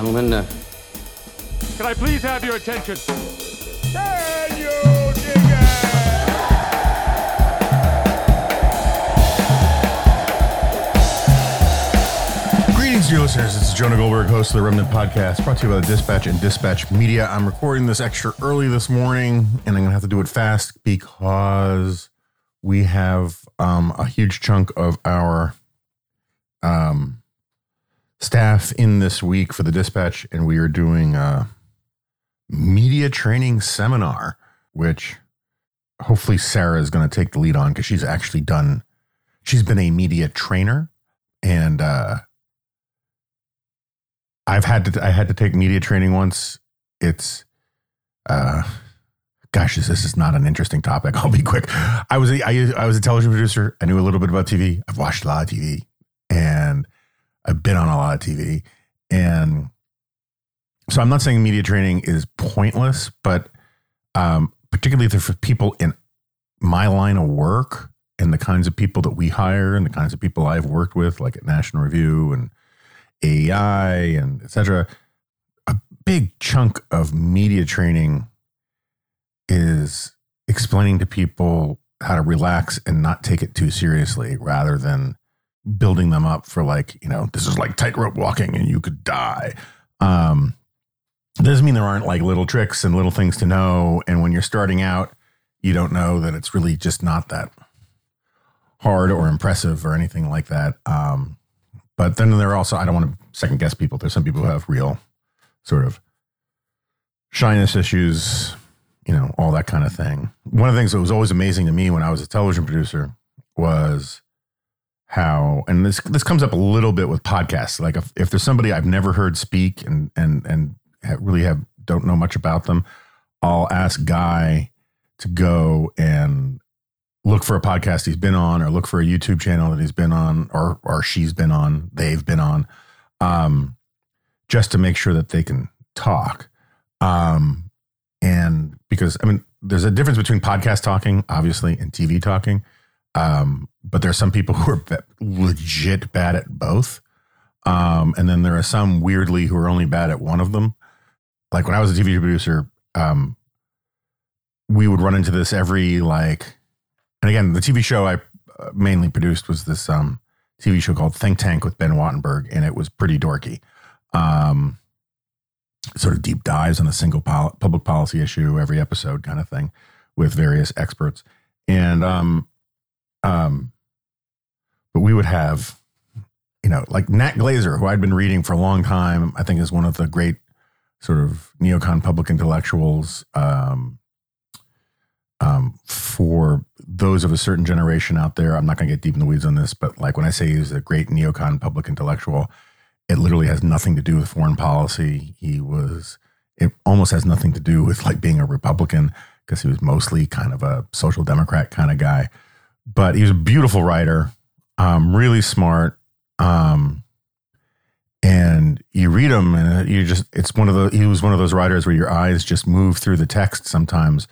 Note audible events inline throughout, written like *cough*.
Gentlemen, uh, Can I please have your attention? Can you dig it? Greetings, dear listeners. It's Jonah Goldberg, host of the Remnant Podcast, brought to you by the Dispatch and Dispatch Media. I'm recording this extra early this morning, and I'm going to have to do it fast because we have um, a huge chunk of our um, staff in this week for the Dispatch, and we are doing a media training seminar, which hopefully Sarah is going to take the lead on because she's actually done, she's been a media trainer and, uh, I've had to I had to take media training once. It's uh gosh, this, is not an interesting topic. *laughs* I'll be quick. I was a, I, I was a television producer. I knew a little bit about TV. I've watched a lot of TV I've been on a lot of TV. And so I'm not saying media training is pointless, but um, particularly for people in my line of work and the kinds of people that we hire and the kinds of people I've worked with, like at National Review and AEI and etc. A big chunk of media training is explaining to people how to relax and not take it too seriously rather than building them up for like, you know, this is like tightrope walking and you could die. Um, doesn't mean there aren't like little tricks and little things to know. And when you're starting out, you don't know that it's really just not that hard or impressive or anything like that. Um, but then there are also, I don't want to second guess people. There's some people who have real sort of shyness issues, you know, all that kind of thing. One of the things that was always amazing to me when I was a television producer was how, and this this comes up a little bit with podcasts. Like if, if there's somebody I've never heard speak and and and really have don't know much about them, I'll ask Guy to go and look for a podcast he's been on or look for a YouTube channel that he's been on or or she's been on, they've been on, um, just to make sure that they can talk. Um, and because I mean, there's a difference between podcast talking, obviously, and TV talking. Um, but there are some people *laughs* who are be- legit bad at both. Um, and then there are some weirdly who are only bad at one of them. Like when I was a TV producer, um, we would run into this every like, and again, the TV show I uh, mainly produced was this um, TV show called Think Tank with Ben Wattenberg, and it was pretty dorky. Um, sort of deep dives on a single pol- public policy issue every episode, kind of thing, with various experts. And um, um, but we would have, you know, like Nat Glazer, who I'd been reading for a long time. I think is one of the great sort of neocon public intellectuals. Um, um, for those of a certain generation out there, I'm not going to get deep in the weeds on this, but like when I say he's a great neocon public intellectual, it literally has nothing to do with foreign policy. He was, it almost has nothing to do with like being a Republican because he was mostly kind of a social democrat kind of guy. But he was a beautiful writer, um, really smart. Um, and you read him and you just, it's one of the, he was one of those writers where your eyes just move through the text sometimes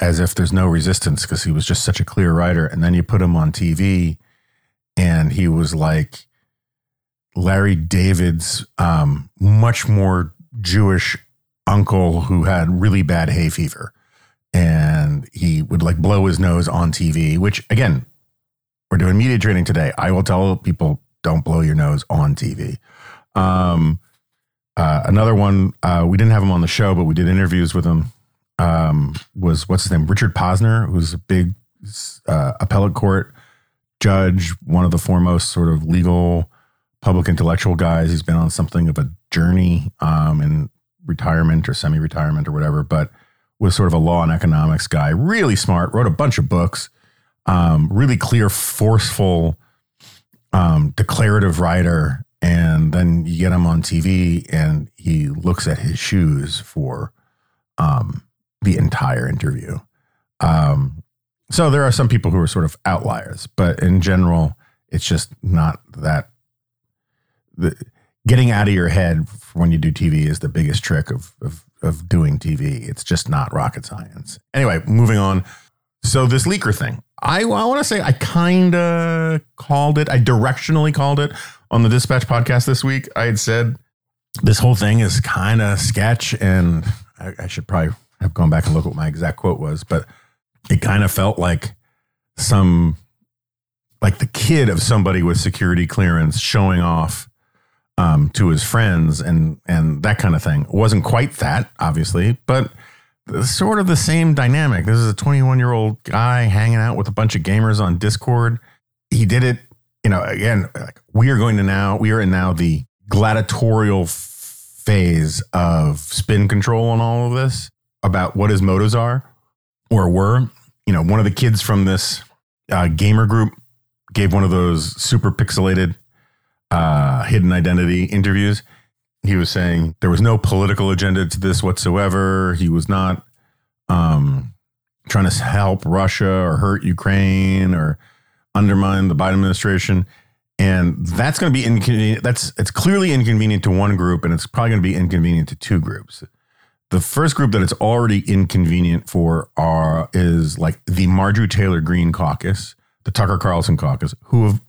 as if there's no resistance because he was just such a clear writer. And then you put him on TV and he was like Larry David's um, much more Jewish uncle who had really bad hay fever. And he would like blow his nose on TV, which again, we're doing media training today. I will tell people don't blow your nose on TV. Um, uh, another one, uh, we didn't have him on the show, but we did interviews with him um, was what's his name? Richard Posner, who's a big uh, appellate court judge, one of the foremost sort of legal public intellectual guys. He's been on something of a journey um, in retirement or semi retirement or whatever, but was sort of a law and economics guy. Really smart, wrote a bunch of books, um, really clear, forceful, um, declarative writer. And then you get him on TV and he looks at his shoes for um, the entire interview. Um, so there are some people who are sort of outliers, but in general, it's just not that. The, getting out of your head when you do TV is the biggest trick of, of of doing TV. It's just not rocket science. Anyway, moving on. So this leaker thing, I, I want to say I kind of called it. I directionally called it on the Dispatch podcast this week. I had said this whole thing is kind of sketch, and I, I should probably have gone back and look what my exact quote was, but it kind of felt like some like the kid of somebody with security clearance showing off um, to his friends and and that kind of thing. It wasn't quite that, obviously, but sort of the same dynamic. This is a 21 year old guy hanging out with a bunch of gamers on Discord. He did it, you know. Again, like we are going to now. We are in now the gladiatorial phase of spin control on all of this about what his motives are or were. You know, one of the kids from this uh, gamer group gave one of those super pixelated uh, hidden identity interviews. He was saying there was no political agenda to this whatsoever. He was not um, trying to help Russia or hurt Ukraine or undermine the Biden administration. And that's going to be inconvenient. That's it's clearly inconvenient to one group, and it's probably going to be inconvenient to two groups. The first group that it's already inconvenient for are is like the Marjorie Taylor Greene caucus, the Tucker Carlson caucus, who have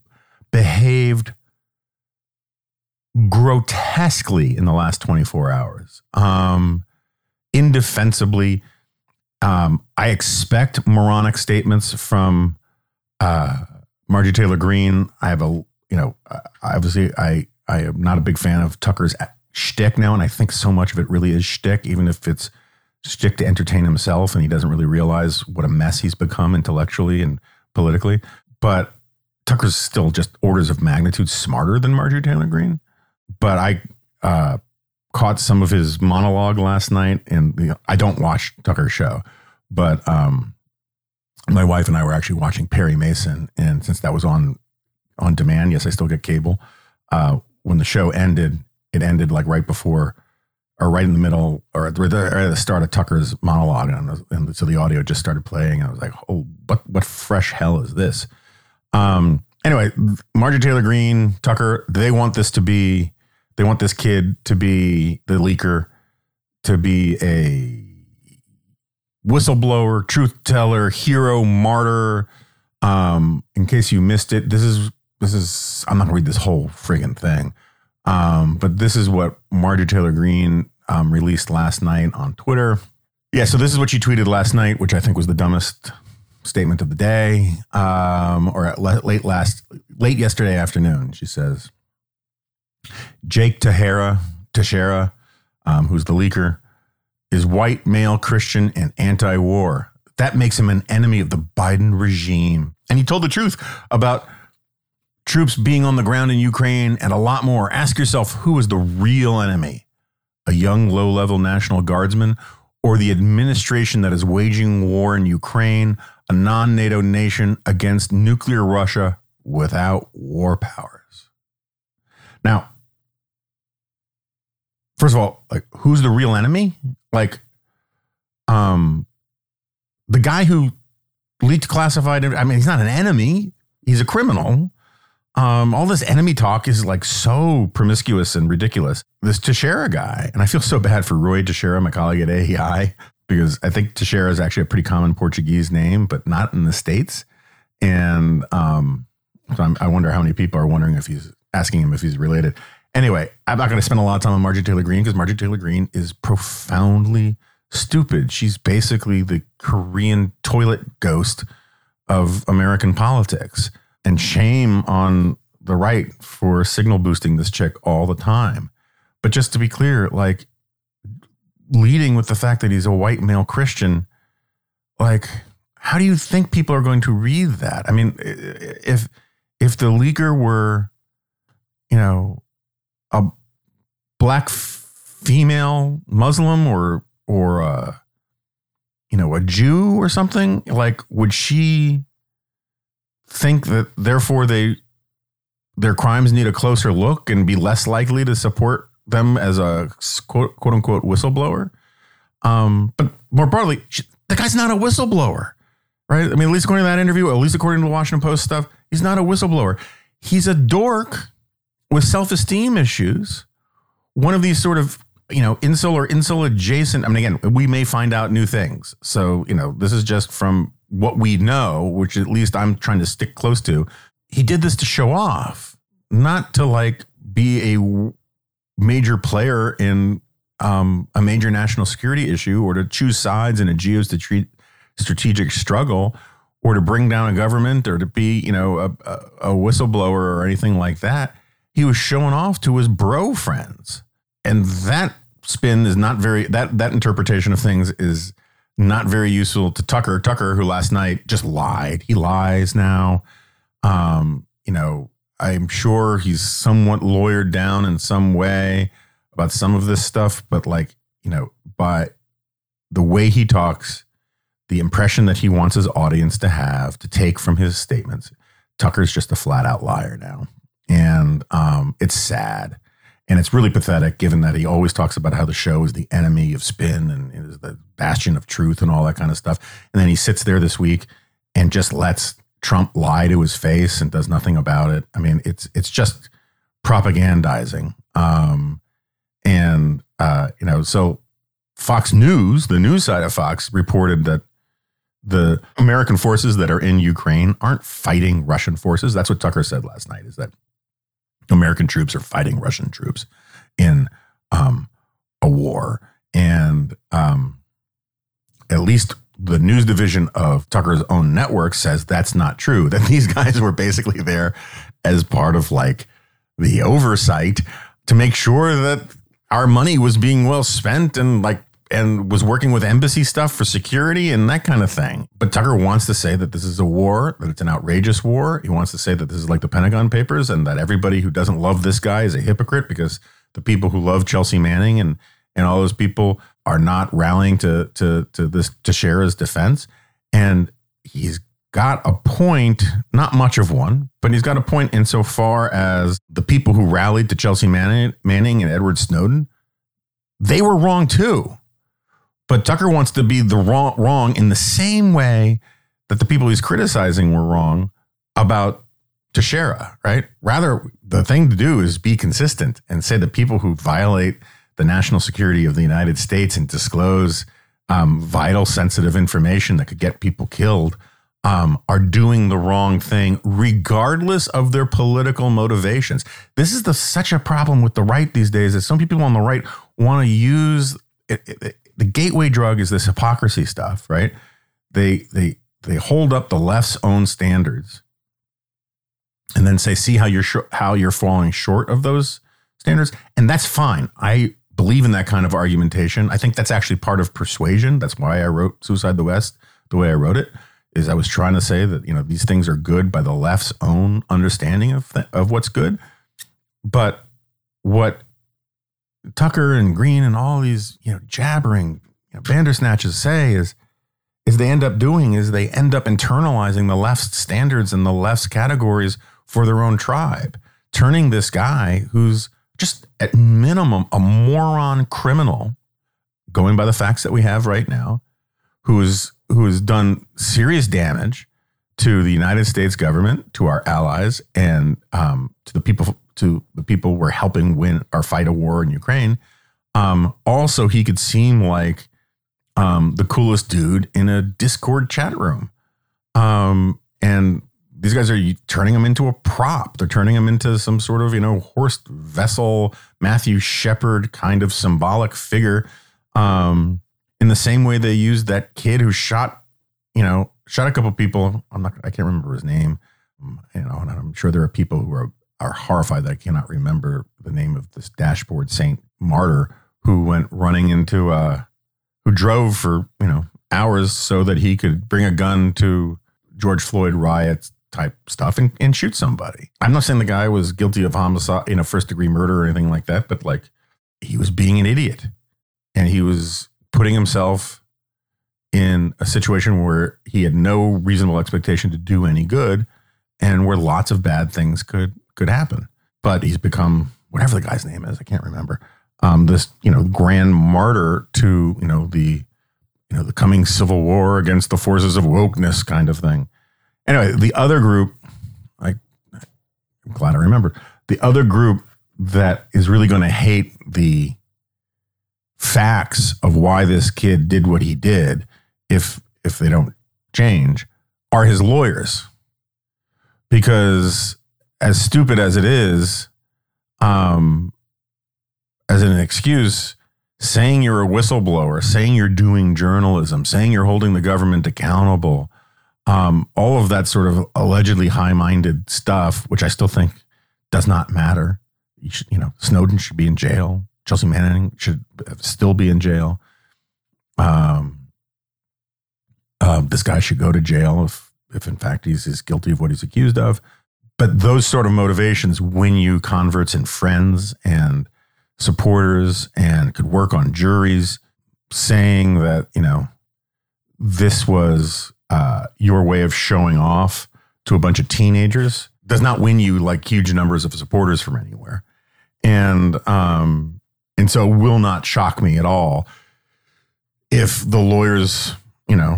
behaved grotesquely in the last 24 hours. Um, indefensibly. Um, I expect moronic statements from uh, Marjorie Taylor Greene. I have a, you know, obviously I, I am not a big fan of Tucker's shtick now, and I think so much of it really is shtick, even if it's shtick to entertain himself, and he doesn't really realize what a mess he's become intellectually and politically. But Tucker's still just orders of magnitude smarter than Marjorie Taylor Greene. But I uh, caught some of his monologue last night, and you know, I don't watch Tucker's show, but um, my wife and I were actually watching Perry Mason, and since that was on on demand, yes, I still get cable. Uh, when the show ended, it ended like right before or right in the middle or at the, or at the start of Tucker's monologue. And, and, so the audio just started playing. And I was like, oh, what, what fresh hell is this? Um, anyway, Marjorie Taylor Greene, Tucker, they want this to be, they want this kid to be the leaker, to be a whistleblower, truth teller, hero, martyr. Um, in case you missed it, this is, this is, I'm not gonna read this whole friggin' thing. Um, but this is what Marjorie Taylor Greene um, released last night on Twitter. Yeah, so this is what she tweeted last night, which I think was the dumbest statement of the day, um, or late last, late yesterday afternoon. She says, "Jake Teixeira, um, who's the leaker, is white, male, Christian, and anti-war. That makes him an enemy of the Biden regime." And he told the truth about troops being on the ground in Ukraine, and a lot more. Ask yourself who is the real enemy? A young, low level National Guardsman or the administration that is waging war in Ukraine, a non NATO nation against nuclear Russia without war powers? Now, first of all, like who's the real enemy? Like, um, the guy who leaked classified. I mean, he's not an enemy. He's a criminal. Um, all this enemy talk is like so promiscuous and ridiculous. This Teixeira guy, and I feel so bad for Ruy Teixeira, my colleague at AEI, because I think Teixeira is actually a pretty common Portuguese name, but not in the States. And um, so i wonder how many people are wondering if he's asking him if he's related. Anyway, I'm not going to spend a lot of time on Marjorie Taylor Greene because Marjorie Taylor Greene is profoundly stupid. She's basically the Korean toilet ghost of American politics and shame on the right for signal boosting this chick all the time. But just to be clear, like leading with the fact that he's a white male Christian, like how do you think people are going to read that? I mean, if if the leaker were, you know, black female Muslim or or uh, you know a Jew or something, like would she think that therefore they their crimes need a closer look and be less likely to support them as a quote, quote unquote whistleblower. Um, but more broadly, the guy's not a whistleblower, right? I mean, at least according to that interview, at least according to the Washington Post stuff, he's not a whistleblower. He's a dork with self esteem issues. One of these sort of you know, incel or adjacent. I mean, again, we may find out new things. So, you know, this is just from what we know, which at least I'm trying to stick close to. He did this to show off, not to like be a major player in um, a major national security issue or to choose sides in a geostrategic struggle or to bring down a government or to be, you know, a, a, whistleblower or anything like that. He was showing off to his bro friends. And that spin is not very that that interpretation of things is not very useful to Tucker. Tucker, who last night just lied. He lies now. Um, you know, I'm sure he's somewhat lawyered down in some way about some of this stuff, but like, you know, by the way he talks, the impression that he wants his audience to have, to take from his statements, Tucker's just a flat out liar now. And um, it's sad. And it's really pathetic given that he always talks about how the show is the enemy of spin and is the bastion of truth and all that kind of stuff. And then he sits there this week and just lets Trump lie to his face and does nothing about it. I mean, it's it's just propagandizing. Um, and uh, you know, so Fox News, the news side of Fox, reported that the American forces that are in Ukraine aren't fighting Russian forces. That's what Tucker said last night. Is that American troops are fighting Russian troops in um, a war, and um, at least the news division of Tucker's own network says that's not true. *laughs* That these guys were basically there as part of like the oversight to make sure that our money was being well spent and like and was working with embassy stuff for security and that kind of thing. But Tucker wants to say that this is a war, that it's an outrageous war. He wants to say that this is like the Pentagon Papers and that everybody who doesn't love this guy is a hypocrite because the people who love Chelsea Manning and and all those people are not rallying to to to this to share his defense. And he's got a point, not much of one, but he's got a point insofar as the people who rallied to Chelsea Manning, Manning and Edward Snowden, they were wrong too. But Tucker wants to be the wrong wrong in the same way that the people he's criticizing were wrong about Teixeira, right? Rather, the thing to do is be consistent and say that people who violate the national security of the United States and disclose um, vital, sensitive information that could get people killed um, are doing the wrong thing, regardless of their political motivations. This is the such a problem with the right these days. That some people on the right want to use it, it, the gateway drug is this hypocrisy stuff, right? They they they hold up the left's own standards, and then say, "See how you're sh- how you're falling short of those standards," and that's fine. I believe in that kind of argumentation. I think that's actually part of persuasion. That's why I wrote Suicide the West the way I wrote it. Is I was trying to say that you know these things are good by the left's own understanding of th- of what's good, but what Tucker and Greene and all these you know jabbering you know, bandersnatches say is is they end up doing is they end up internalizing the left's standards and the left's categories for their own tribe, turning this guy who's just at minimum a moron criminal, going by the facts that we have right now, who's who has done serious damage to the United States government, to our allies, and um, to the people to the people we're helping win or fight a war in Ukraine. Um, also, he could seem like um, the coolest dude in a Discord chat room, um, and these guys are turning him into a prop. They're turning him into some sort of, you know, Horst Wessel, Matthew Shepard kind of symbolic figure. Um, in the same way they used that kid who shot, you know, shot a couple people. I'm not, I can't remember his name. You know, and I'm sure there are people who are, are horrified that I cannot remember the name of this dashboard saint martyr who went running into, uh, who drove for, you know, hours so that he could bring a gun to George Floyd riots type stuff and, and shoot somebody. I'm not saying the guy was guilty of homicide, you know, first degree murder or anything like that, but like he was being an idiot and he was putting himself in a situation where he had no reasonable expectation to do any good and where lots of bad things could could happen. But he's become whatever the guy's name is, I can't remember. Um, this, you know, grand martyr to, you know, the you know, the coming civil war against the forces of wokeness kind of thing. Anyway, the other group, I, I'm glad I remembered. The other group that is really going to hate the facts of why this kid did what he did, if if they don't change, are his lawyers. Because as stupid as it is, um, as an excuse saying you're a whistleblower, saying you're doing journalism, saying you're holding the government accountable, um, all of that sort of allegedly high minded stuff, which I still think does not matter. You, should, you know, Snowden should be in jail. Chelsea Manning should still be in jail. Um, um, this guy should go to jail if, if in fact he's, is guilty of what he's accused of. But those sort of motivations win you converts and friends and supporters and could work on juries saying that, you know, this was uh, your way of showing off to a bunch of teenagers does not win you like huge numbers of supporters from anywhere. And, um, and so it will not shock me at all if the lawyers, you know,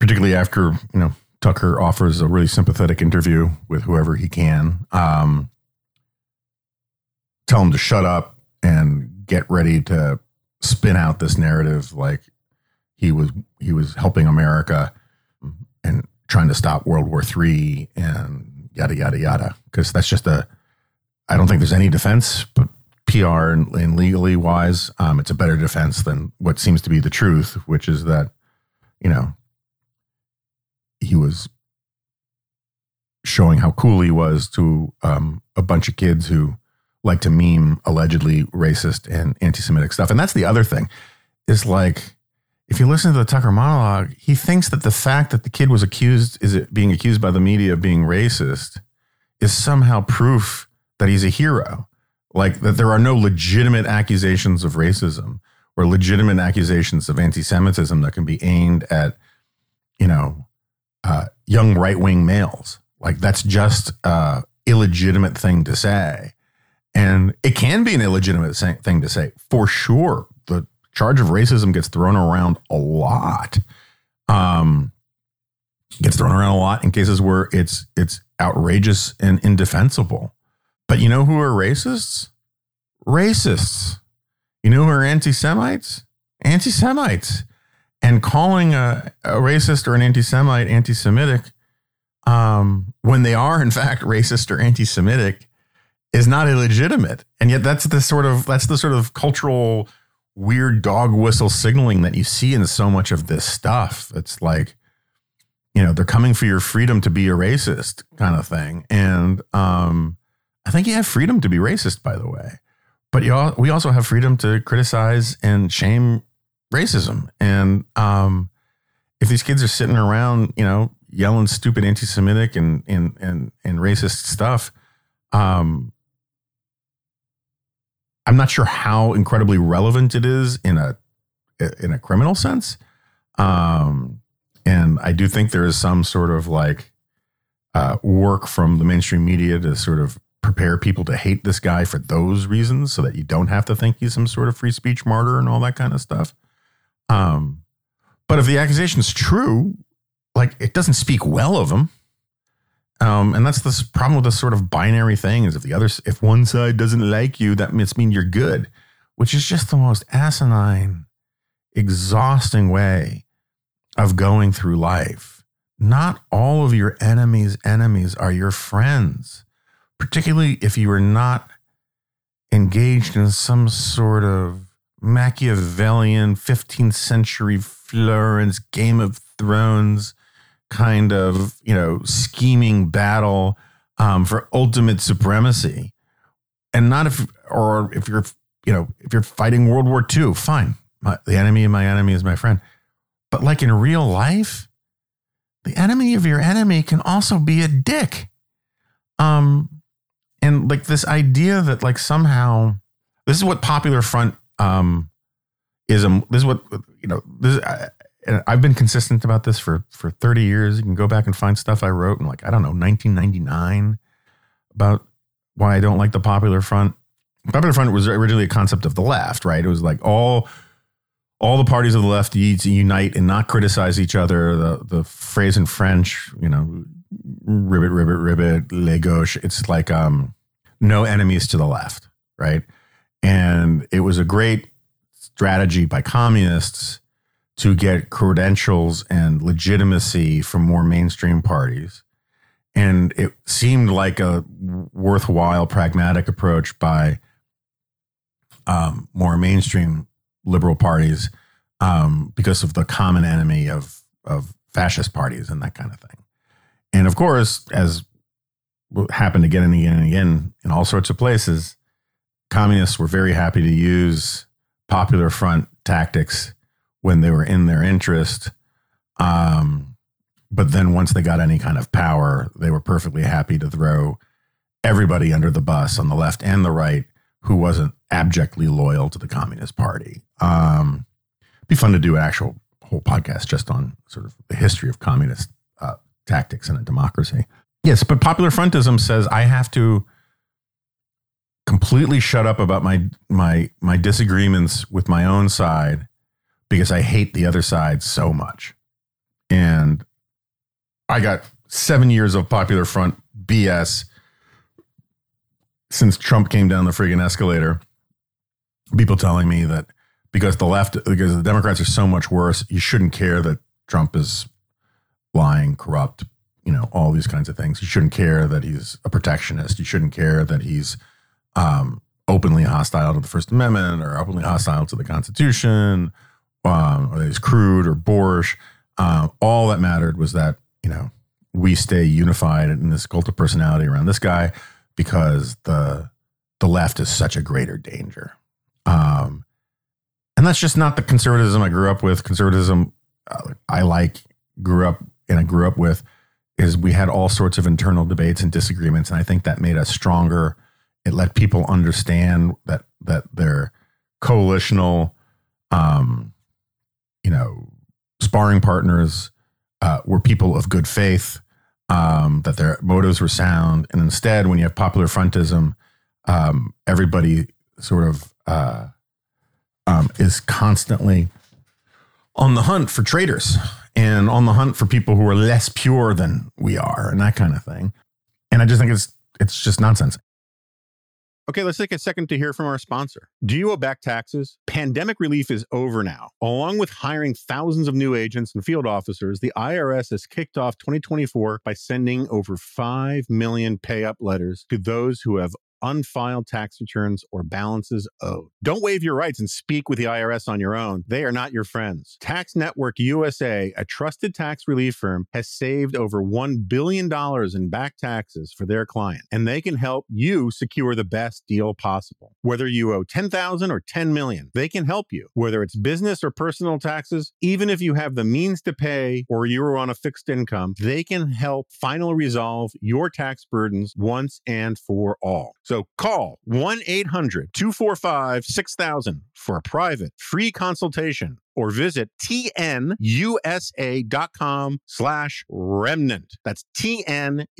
particularly after, you know, Tucker offers a really sympathetic interview with whoever he can, um, tell him to shut up and get ready to spin out this narrative like he was he was helping America and trying to stop World War III and yada yada yada. Because that's just a I don't think there's any defense, but PR and, and legally wise, um, it's a better defense than what seems to be the truth, which is that you know he was showing how cool he was to um, a bunch of kids who like to meme allegedly racist and anti-Semitic stuff. And that's the other thing is like, if you listen to the Tucker monologue, he thinks that the fact that the kid was accused, is it being accused by the media of being racist, is somehow proof that he's a hero. Like that there are no legitimate accusations of racism or legitimate accusations of anti-Semitism that can be aimed at, you know, uh, young right-wing males. Like that's just a illegitimate thing to say. And it can be an illegitimate thing to say, for sure. The charge of racism gets thrown around a lot. Um, gets thrown around a lot in cases where it's it's outrageous and indefensible. But you know who are racists? Racists. You know who are anti-Semites? Anti-Semites. And calling a, a racist or an anti-Semite anti-Semitic, um, when they are in fact racist or anti-Semitic, is not illegitimate. And yet that's the sort of that's the sort of cultural weird dog whistle signaling that you see in so much of this stuff. It's like, you know, they're coming for your freedom to be a racist kind of thing. And um, I think you have freedom to be racist, by the way. But you all, we also have freedom to criticize and shame racism. And um, if these kids are sitting around, you know, yelling stupid anti-Semitic and and and, and racist stuff, um, I'm not sure how incredibly relevant it is in a in a criminal sense. Um, and I do think there is some sort of like uh, work from the mainstream media to sort of prepare people to hate this guy for those reasons, so that you don't have to think he's some sort of free speech martyr and all that kind of stuff. Um, but if the accusation is true, like it doesn't speak well of him. Um, and that's the problem with this sort of binary thing is if the other, if one side doesn't like you, that must mean you're good, which is just the most asinine, exhausting way of going through life. Not all of your enemies' enemies are your friends, particularly if you are not engaged in some sort of Machiavellian 15th century Florence Game of Thrones kind of you know scheming battle um, for ultimate supremacy, and not if or if you're you know if you're fighting World War II, fine. My, the enemy of my enemy is my friend. But like in real life, the enemy of your enemy can also be a dick. Um, and like this idea that like somehow this is what Popular Front um is a this is what you know this and I've been consistent about this for for 30 years. You can go back and find stuff I wrote in like I don't know 1999 about why I don't like the Popular Front. Popular Front was originally a concept of the left, right? It was like all all the parties of the left need to unite and not criticize each other. The the phrase in French, you know, ribbit, ribbit, ribbit, les gauche. It's like um, no enemies to the left, right? And it was a great strategy by communists to get credentials and legitimacy from more mainstream parties. And it seemed like a worthwhile, pragmatic approach by um, more mainstream liberal parties um, because of the common enemy of of fascist parties and that kind of thing. And of course, as happened again and again and again in all sorts of places, communists were very happy to use popular front tactics when they were in their interest. Um, but then once they got any kind of power, they were perfectly happy to throw everybody under the bus on the left and the right who wasn't abjectly loyal to the Communist Party. Um, be fun to do an actual whole podcast just on sort of the history of communist uh, tactics in a democracy. Yes, but popular frontism says I have to completely shut up about my my my disagreements with my own side because I hate the other side so much. And I got 7 years of popular front BS since Trump came down the friggin' escalator. People telling me that because the left because the Democrats are so much worse, you shouldn't care that Trump is lying, corrupt, you know, all these kinds of things. You shouldn't care that he's a protectionist. You shouldn't care that he's um, openly hostile to the First Amendment or openly hostile to the Constitution, um, or he's crude or boorish. Um, all that mattered was that you know we stay unified in this cult of personality around this guy because the the left is such a greater danger. Um, and that's just not the conservatism I grew up with. Conservatism uh, I like, grew up and I grew up with is we had all sorts of internal debates and disagreements, and I think that made us stronger it let people understand that that their coalitional, um, you know, sparring partners uh, were people of good faith, um, that their motives were sound, and instead, when you have popular frontism, um, everybody sort of uh, um, is constantly on the hunt for traitors and on the hunt for people who are less pure than we are, and that kind of thing. And I just think it's it's just nonsense. Okay, let's take a second to hear from our sponsor. Do you owe back taxes? Pandemic relief is over now. Along with hiring thousands of new agents and field officers, the IRS has kicked off 2024 by sending over 5 million pay up letters to those who have unfiled tax returns, or balances owed. Don't waive your rights and speak with the IRS on your own. They are not your friends. Tax Network USA, a trusted tax relief firm, has saved over $1 billion in back taxes for their client, and they can help you secure the best deal possible. Whether you owe 10,000 or 10 million, they can help you. Whether it's business or personal taxes, even if you have the means to pay or you're on a fixed income, they can help finally resolve your tax burdens once and for all. So call 1 800 245 6000 for a private free consultation or visit tnusa.com slash remnant. That's tnusa.com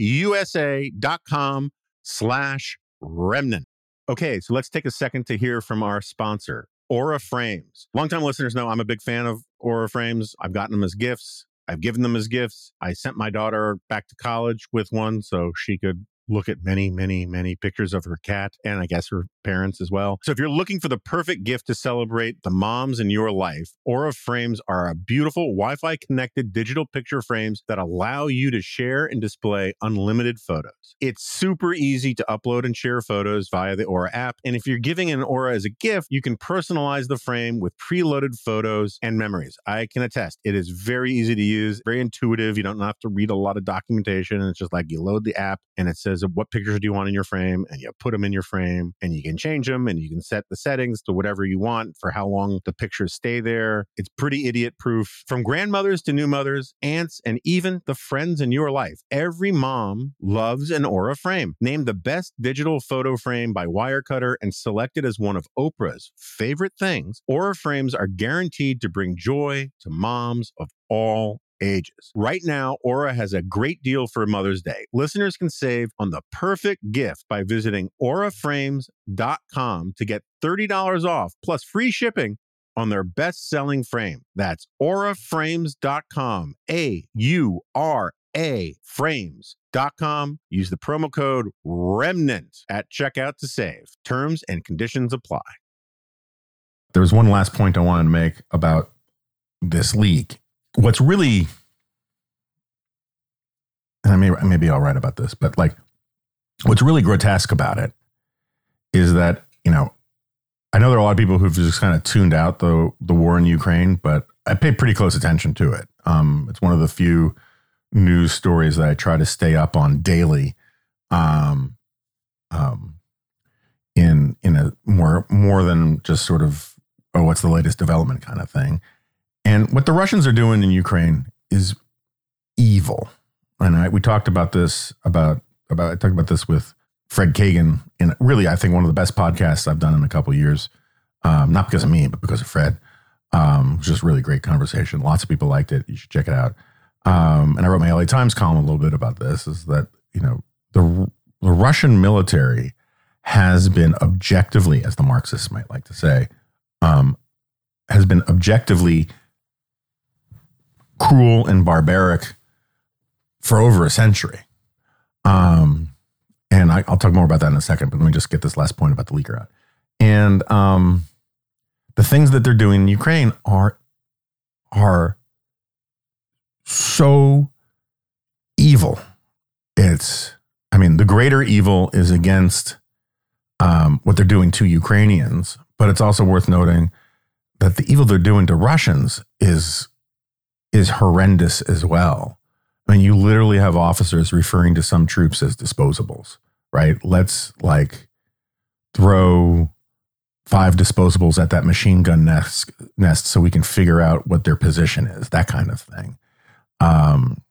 slash remnant. Okay, so let's take a second to hear from our sponsor, Aura Frames. Longtime listeners know I'm a big fan of Aura Frames. I've gotten them as gifts. I've given them as gifts. I sent my daughter back to college with one so she could look at many, many, many pictures of her cat and I guess her parents as well. So if you're looking for the perfect gift to celebrate the moms in your life, Aura frames are a beautiful Wi Fi connected digital picture frames that allow you to share and display unlimited photos. It's super easy to upload and share photos via the Aura app. And if you're giving an Aura as a gift, you can personalize the frame with preloaded photos and memories. I can attest it is very easy to use, very intuitive. You don't have to read a lot of documentation. It's just like you load the app and it says, what pictures do you want in your frame and you put them in your frame and you can change them and you can set the settings to whatever you want for how long the pictures stay there. It's pretty idiot proof. From grandmothers to new mothers, aunts, and even the friends in your life, every mom loves an Aura frame. Named the best digital photo frame by Wirecutter and selected as one of Oprah's favorite things, Aura frames are guaranteed to bring joy to moms of all ages. Right now, Aura has a great deal for Mother's Day. Listeners can save on the perfect gift by visiting auraframes.com to get $30 off plus free shipping on their best selling frame. That's auraframes.com. A U R A frames.com. Use the promo code REMNANT at checkout to save. Terms and conditions apply. There was one last point I wanted to make about this leak what's really and I may, I may be all right about this, but like what's really grotesque about it is that, you know, I know there are a lot of people who've just kind of tuned out the the war in Ukraine, but I pay pretty close attention to it. Um, it's one of the few news stories that I try to stay up on daily. Um, um, in in a more more than just sort of oh what's the latest development kind of thing. And what the Russians are doing in Ukraine is evil. And I, we talked about this about about I talked about this with Fred Kagan in really I think one of the best podcasts I've done in a couple years. Um, not because of me, but because of Fred. Um, just really great conversation. Lots of people liked it. You should check it out. Um, and I wrote my LA Times column a little bit about this. Is that you know the the Russian military has been objectively, as the Marxists might like to say, um, has been objectively cruel and barbaric for over a century. Um, and I, will talk more about that in a second, but let me just get this last point about the leaker out. And um, the things that they're doing in Ukraine are are so evil. It's, I mean, the greater evil is against um, what they're doing to Ukrainians, but it's also worth noting that the evil they're doing to Russians is is horrendous as well. I mean, you literally have officers referring to some troops as disposables, right? Let's like throw five disposables at that machine gun nest, nest so we can figure out what their position is, that kind of thing. Um,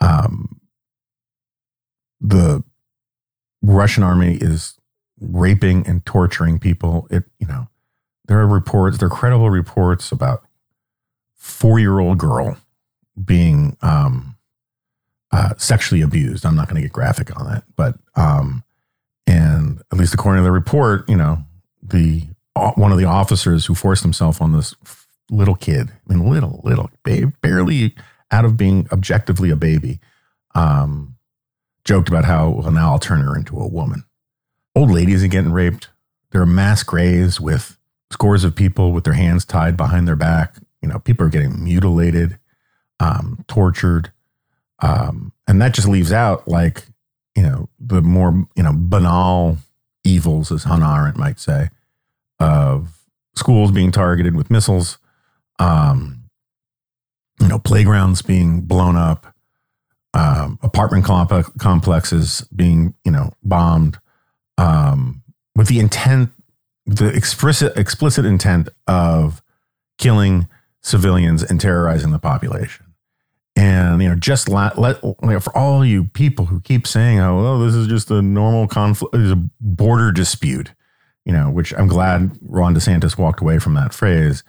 um, the Russian army is raping and torturing people. It, you know, there are reports, there are credible reports about four year old girl being um, uh, sexually abused. I'm not going to get graphic on that, but um, and at least according to the report, you know, the uh, one of the officers who forced himself on this little kid, I mean, little, little, babe, barely out of being objectively a baby, um, joked about how, well, now I'll turn her into a woman. Old ladies are getting raped. There are mass graves with scores of people with their hands tied behind their back. You know, people are getting mutilated, um, tortured. Um, and that just leaves out like, you know, the more, you know, banal evils, as Hannah Arendt might say, of schools being targeted with missiles, um, you know, playgrounds being blown up, um, apartment comp- complexes being, you know, bombed, um, with the intent, the explicit explicit intent of killing civilians and terrorizing the population. And you know, just let, let you know, for all you people who keep saying, "Oh, well, this is just a normal conflict, is a border dispute," you know, which I'm glad Ron DeSantis walked away from that phrase.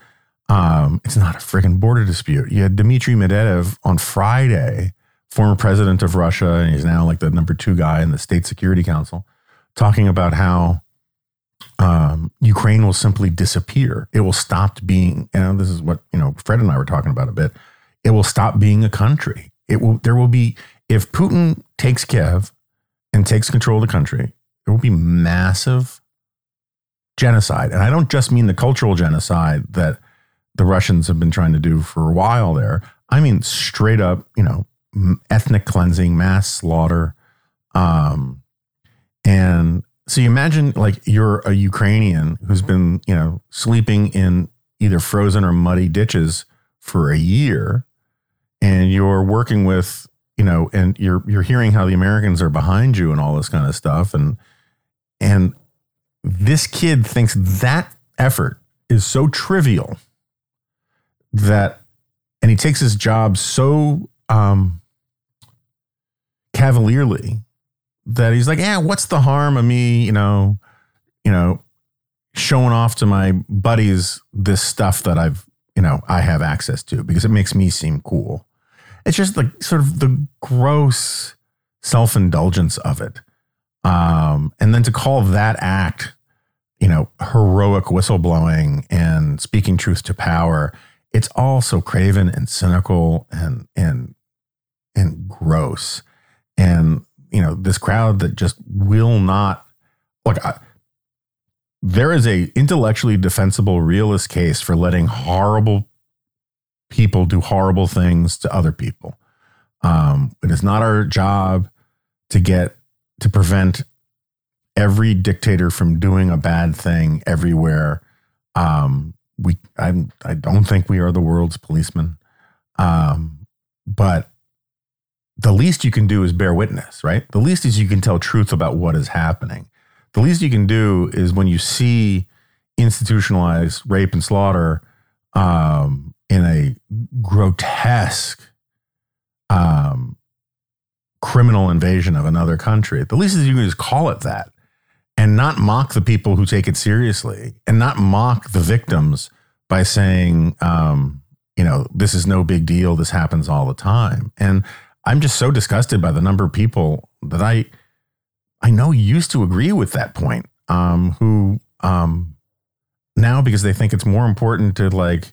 Um, it's not a friggin' border dispute. You had Dmitry Medvedev on Friday, former president of Russia, and he's now like the number two guy in the State Security Council, talking about how um, Ukraine will simply disappear. It will stop being. And this is what you know. Fred and I were talking about a bit. It will stop being a country. It will. There will be if Putin takes Kiev and takes control of the country. There will be massive genocide, and I don't just mean the cultural genocide that the Russians have been trying to do for a while there. I mean straight up, you know, ethnic cleansing, mass slaughter. Um, and so you imagine like you're a Ukrainian who's been, you know, sleeping in either frozen or muddy ditches for a year and you're working with, you know, and you're you're hearing how the Americans are behind you and all this kind of stuff and and this kid thinks that effort is so trivial that and he takes his job so um cavalierly that he's like, yeah, what's the harm of me, you know, you know, showing off to my buddies this stuff that I've, you know, I have access to because it makes me seem cool. It's just like sort of the gross self indulgence of it. Um, and then to call that act, you know, heroic whistleblowing and speaking truth to power, it's all so craven and cynical and and and gross. And you know this crowd that just will not look. I, there is a intellectually defensible realist case for letting horrible people do horrible things to other people. Um, it is not our job to get to prevent every dictator from doing a bad thing everywhere. Um, we, I, I don't think we are the world's policeman. Um, but least you can do is bear witness, right? The least is you can tell truth about what is happening. The least you can do is when you see institutionalized rape and slaughter um, in a grotesque um, criminal invasion of another country. The least is you can just call it that and not mock the people who take it seriously and not mock the victims by saying, um, you know, this is no big deal. This happens all the time. And I'm just so disgusted by the number of people that I I know used to agree with that point, um, who um, now because they think it's more important to like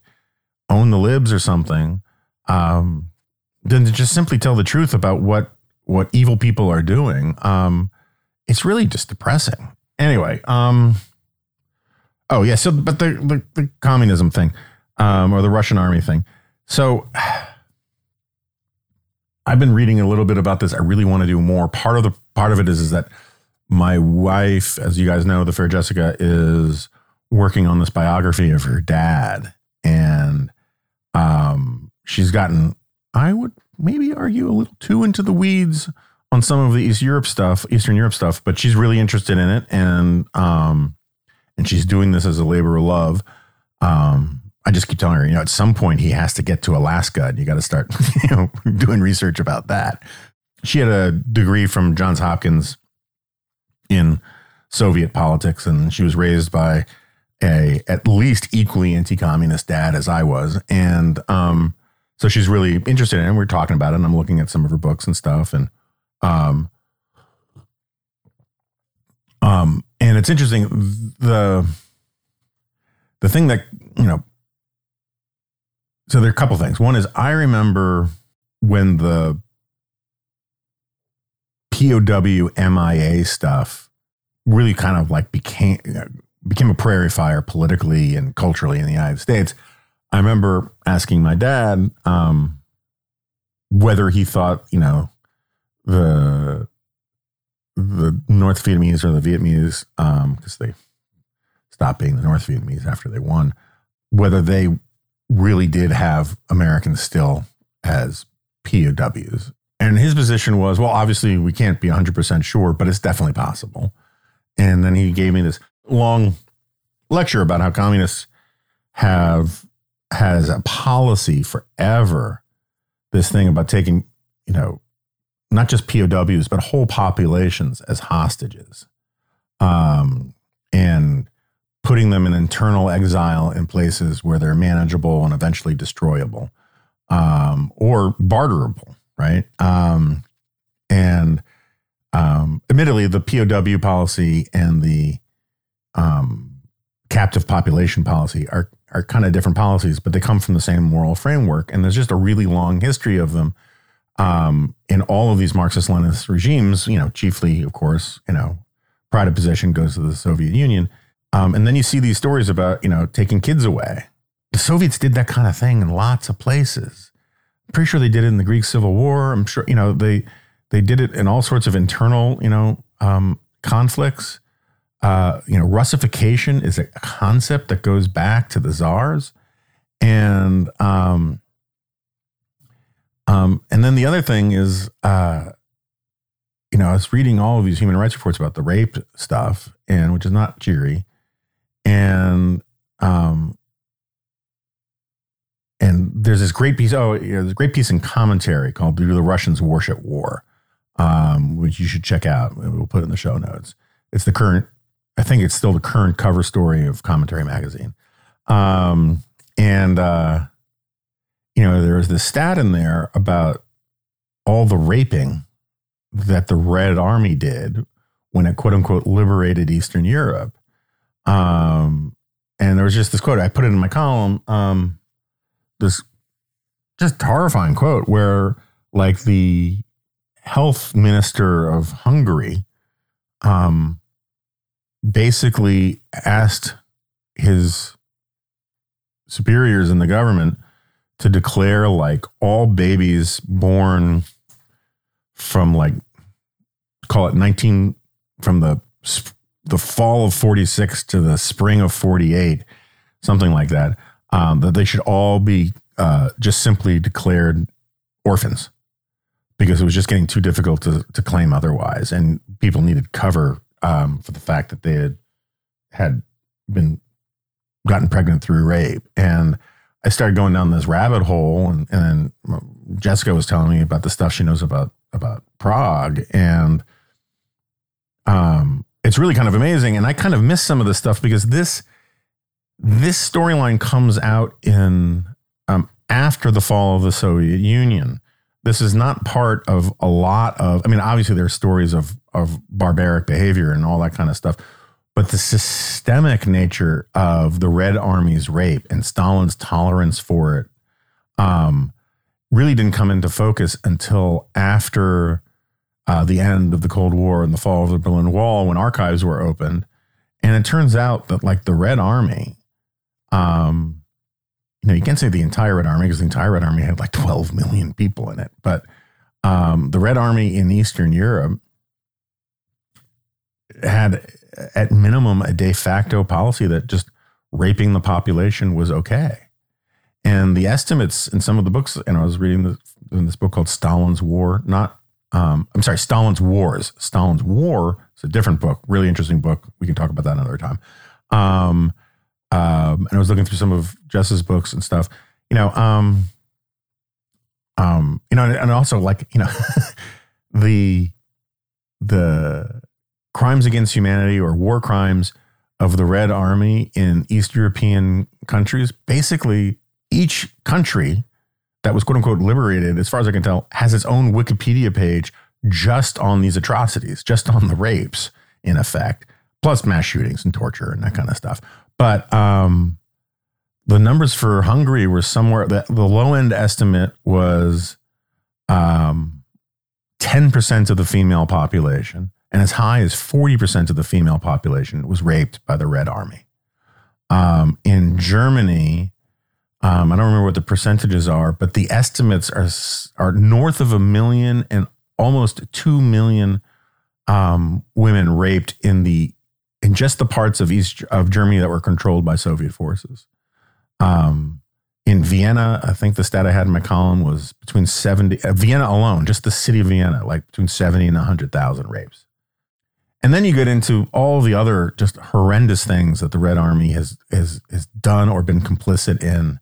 own the libs or something, um, than to just simply tell the truth about what what evil people are doing. Um, it's really just depressing. Anyway, um, oh yeah, so but the the, the communism thing, um, or the Russian army thing. So I've been reading a little bit about this. I really want to do more. Part of the part of it is is that my wife, as you guys know, the fair Jessica, is working on this biography of her dad, and um, she's gotten, I would maybe argue, a little too into the weeds on some of the East Europe stuff, Eastern Europe stuff, but she's really interested in it, and um, and she's doing this as a labor of love. Um, I just keep telling her, you know, at some point he has to get to Alaska and you got to start, *laughs* you know, doing research about that. She had a degree from Johns Hopkins in Soviet politics and she was raised by a at least equally anti-communist dad as I was. And um, so she's really interested in it. And we're talking about it and I'm looking at some of her books and stuff. And um, um, and it's interesting the the thing that you know so there are a couple things. One is I remember when the POW MIA stuff really kind of like became became a prairie fire politically and culturally in the United States. I remember asking my dad um, whether he thought, you know, the the North Vietnamese or the Vietnamese, because um, they stopped being the North Vietnamese after they won, whether they really did have Americans still as POWs. And his position was, well, obviously we can't be 100% sure, but it's definitely possible. And then he gave me this long lecture about how communists have has a policy forever this thing about taking, you know, not just POWs, but whole populations as hostages. Um, and putting them in internal exile in places where they're manageable and eventually destroyable um, or barterable, right? Um, and um, admittedly, the POW policy and the um, captive population policy are are kind of different policies, but they come from the same moral framework. And there's just a really long history of them um, in all of these Marxist-Leninist regimes. You know, chiefly, of course, you know, pride of possession goes to the Soviet Union um, and then you see these stories about, you know, taking kids away. The Soviets did that kind of thing in lots of places. I'm pretty sure they did it in the Greek Civil War. I'm sure, you know, they they did it in all sorts of internal, you know, um, conflicts. Uh, you know, Russification is a concept that goes back to the czars, and um, um, and then the other thing is, uh, you know, I was reading all of these human rights reports about the rape stuff, and which is not cheery and um and there's this great piece oh you know, there's a great piece in commentary called do the russians worship war um which you should check out we'll put it in the show notes. It's the current i think it's still the current cover story of commentary magazine. Um and uh you know there's this stat in there about all the raping that the red army did when it quote unquote liberated eastern europe um, and there was just this quote, I put it in my column, um, this just horrifying quote where like the health minister of Hungary um, basically asked his superiors in the government to declare like all babies born from like call it 19 from the the fall of 46 to the spring of 48, something like that, um, that they should all be uh, just simply declared orphans because it was just getting too difficult to, to claim otherwise. And people needed cover um, for the fact that they had, had been gotten pregnant through rape. And I started going down this rabbit hole, and, and Jessica was telling me about the stuff she knows about about Prague, and um, it's really kind of amazing. And I kind of miss some of this stuff because this this storyline comes out in um, after the fall of the Soviet Union. This is not part of a lot of. I mean, obviously there are stories of of barbaric behavior and all that kind of stuff, but the systemic nature of the Red Army's rape and Stalin's tolerance for it um, really didn't come into focus until after uh, the end of the Cold War and the fall of the Berlin Wall when archives were opened. And it turns out that, like, the Red Army, um, you know, you can't say the entire Red Army because the entire Red Army had like 12 million people in it. But um, the Red Army in Eastern Europe had at minimum a de facto policy that just raping the population was okay. And the estimates in some of the books, and I was reading in this book called Stalin's War, not, um, I'm sorry, Stalin's Wars. Stalin's War It's a different book, really interesting book. We can talk about that another time. Um, um, and I was looking through some of Jess's books and stuff, you know, um, um, you know, and also like, you know, *laughs* the, the, crimes against humanity or war crimes of the Red Army in East European countries, basically each country that was quote unquote liberated, as far as I can tell, has its own Wikipedia page just on these atrocities, just on the rapes, in effect, plus mass shootings and torture and that kind of stuff. But um, the numbers for Hungary were somewhere, the, the low end estimate was um, 10% of the female population and as high as 40% of the female population was raped by the Red Army. Um, in Germany, um, I don't remember what the percentages are, but the estimates are are north of a million and almost two million um, women raped in the in just the parts of East of Germany that were controlled by Soviet forces. Um, in Vienna, I think the stat I had in my column was between 70, uh, Vienna alone, just the city of Vienna, like between 70 and 100,000 rapes. And then you get into all the other just horrendous things that the Red Army has has has done or been complicit in.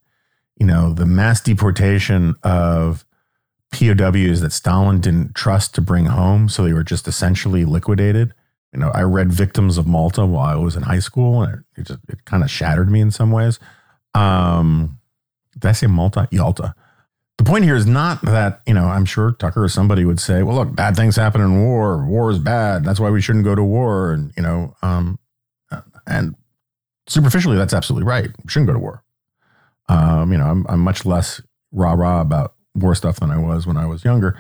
You know, the mass deportation of POWs that Stalin didn't trust to bring home, so they were just essentially liquidated. You know, I read Victims of Malta while I was in high school, and it, just it kind of shattered me in some ways. Um, did I say Malta? Yalta the point here is not that, you know, I'm sure Tucker or somebody would say, well, look, bad things happen in war. War is bad. That's why we shouldn't go to war. And, you know, um, and superficially, that's absolutely right. We shouldn't go to war. Um, you know, I'm, I'm much less rah rah about war stuff than I was when I was younger.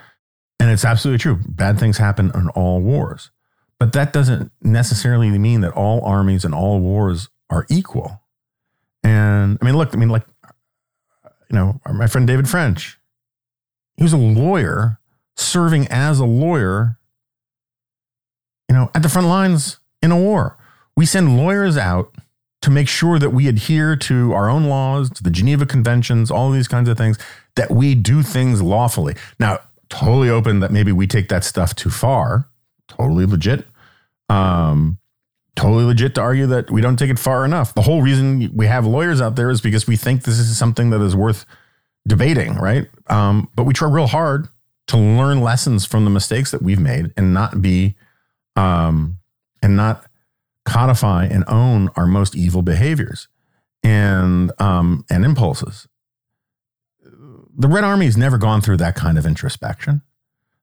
And it's absolutely true. Bad things happen in all wars. But that doesn't necessarily mean that all armies and all wars are equal. And I mean, look, I mean, like you know, my friend David French. He was a lawyer serving as a lawyer, you know, at the front lines in a war. We send lawyers out to make sure that we adhere to our own laws, to the Geneva Conventions, all these kinds of things, that we do things lawfully. Now, totally open that maybe we take that stuff too far, totally legit. Um, totally legit to argue that we don't take it far enough. The whole reason we have lawyers out there is because we think this is something that is worth debating, right? Um, but we try real hard to learn lessons from the mistakes that we've made and not be, um, and not codify and own our most evil behaviors and um, and impulses. The Red Army has never gone through that kind of introspection.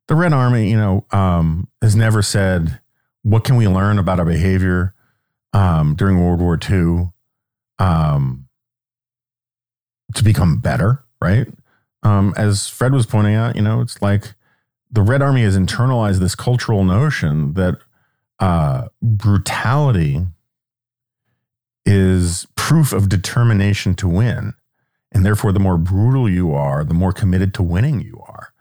The Red Army, you know, um, has never said what can we learn about our behavior um, during World War II um, to become better, right? Um, as Fred was pointing out, you know, it's like the Red Army has internalized this cultural notion that uh, brutality is proof of determination to win. And therefore, the more brutal you are, the more committed to winning you are.